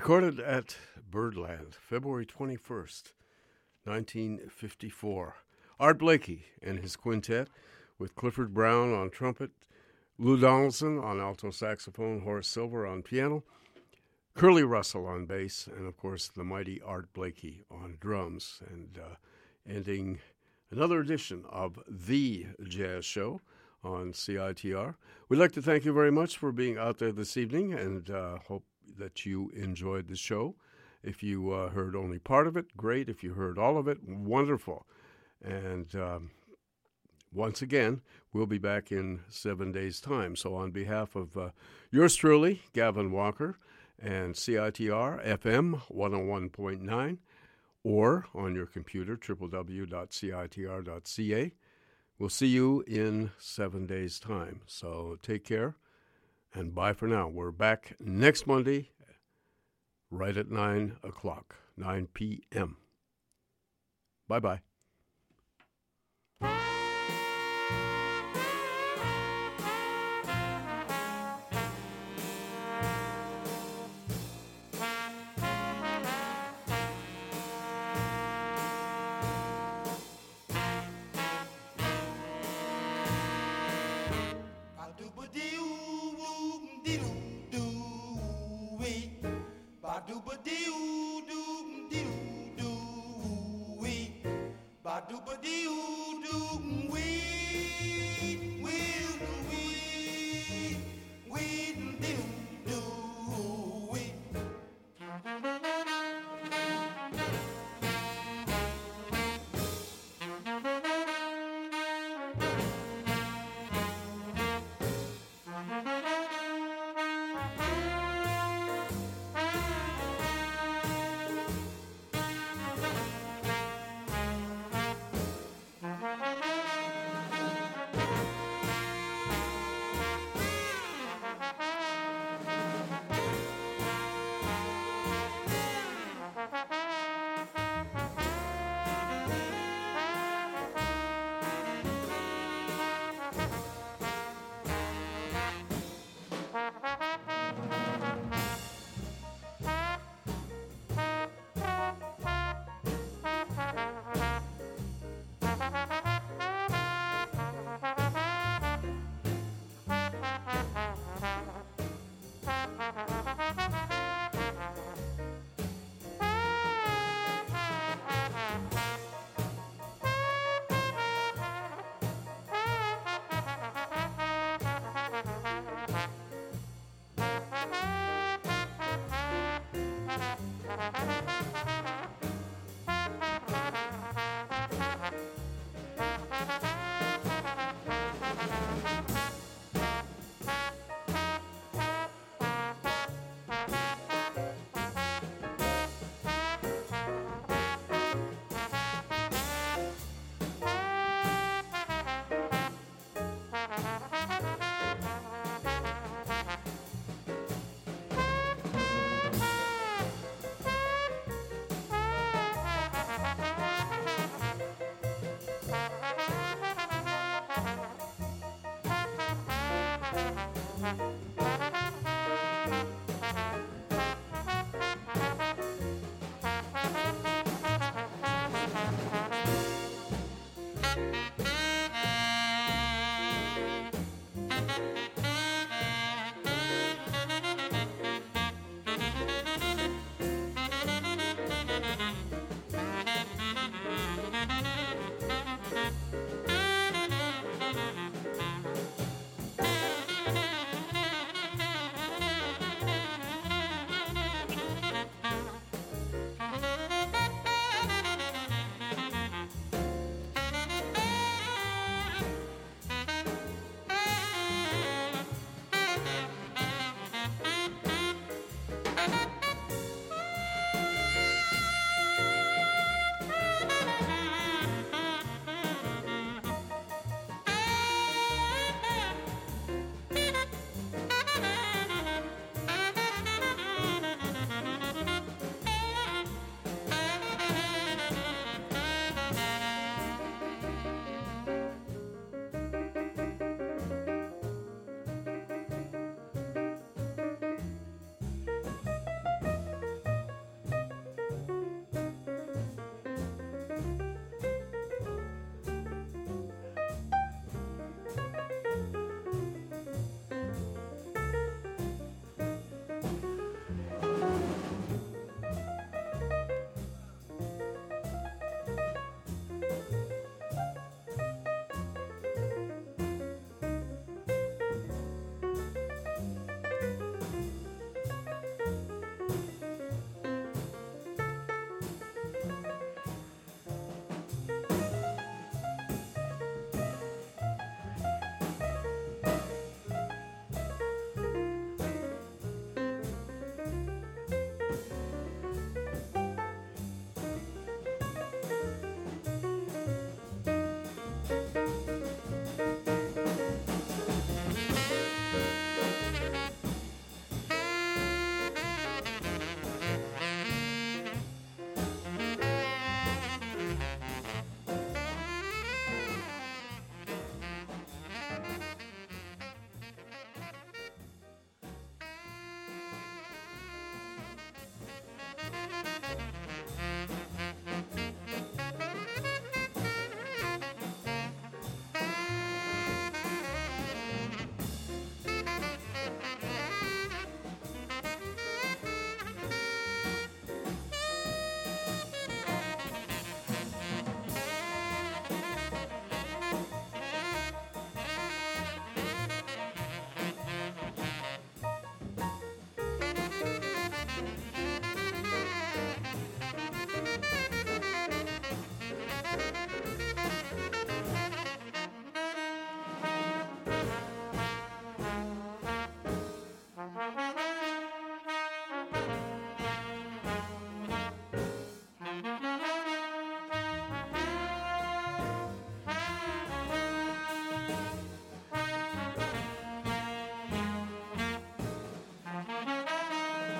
Recorded at Birdland, February 21st, 1954. Art Blakey and his quintet, with Clifford Brown on trumpet, Lou Donaldson on alto saxophone, Horace Silver on piano, Curly Russell on bass, and of course the mighty Art Blakey on drums. And uh, ending another edition of The Jazz Show on CITR. We'd like to thank you very much for being out there this evening and uh, hope that you enjoyed the show. If you uh, heard only part of it, great. If you heard all of it, wonderful. And um, once again, we'll be back in seven days' time. So, on behalf of uh, yours truly, Gavin Walker, and CITR FM 101.9, or on your computer, www.citr.ca, we'll see you in seven days' time. So, take care and bye for now. We're back next Monday right at 9 o'clock, 9 p.m. Bye bye.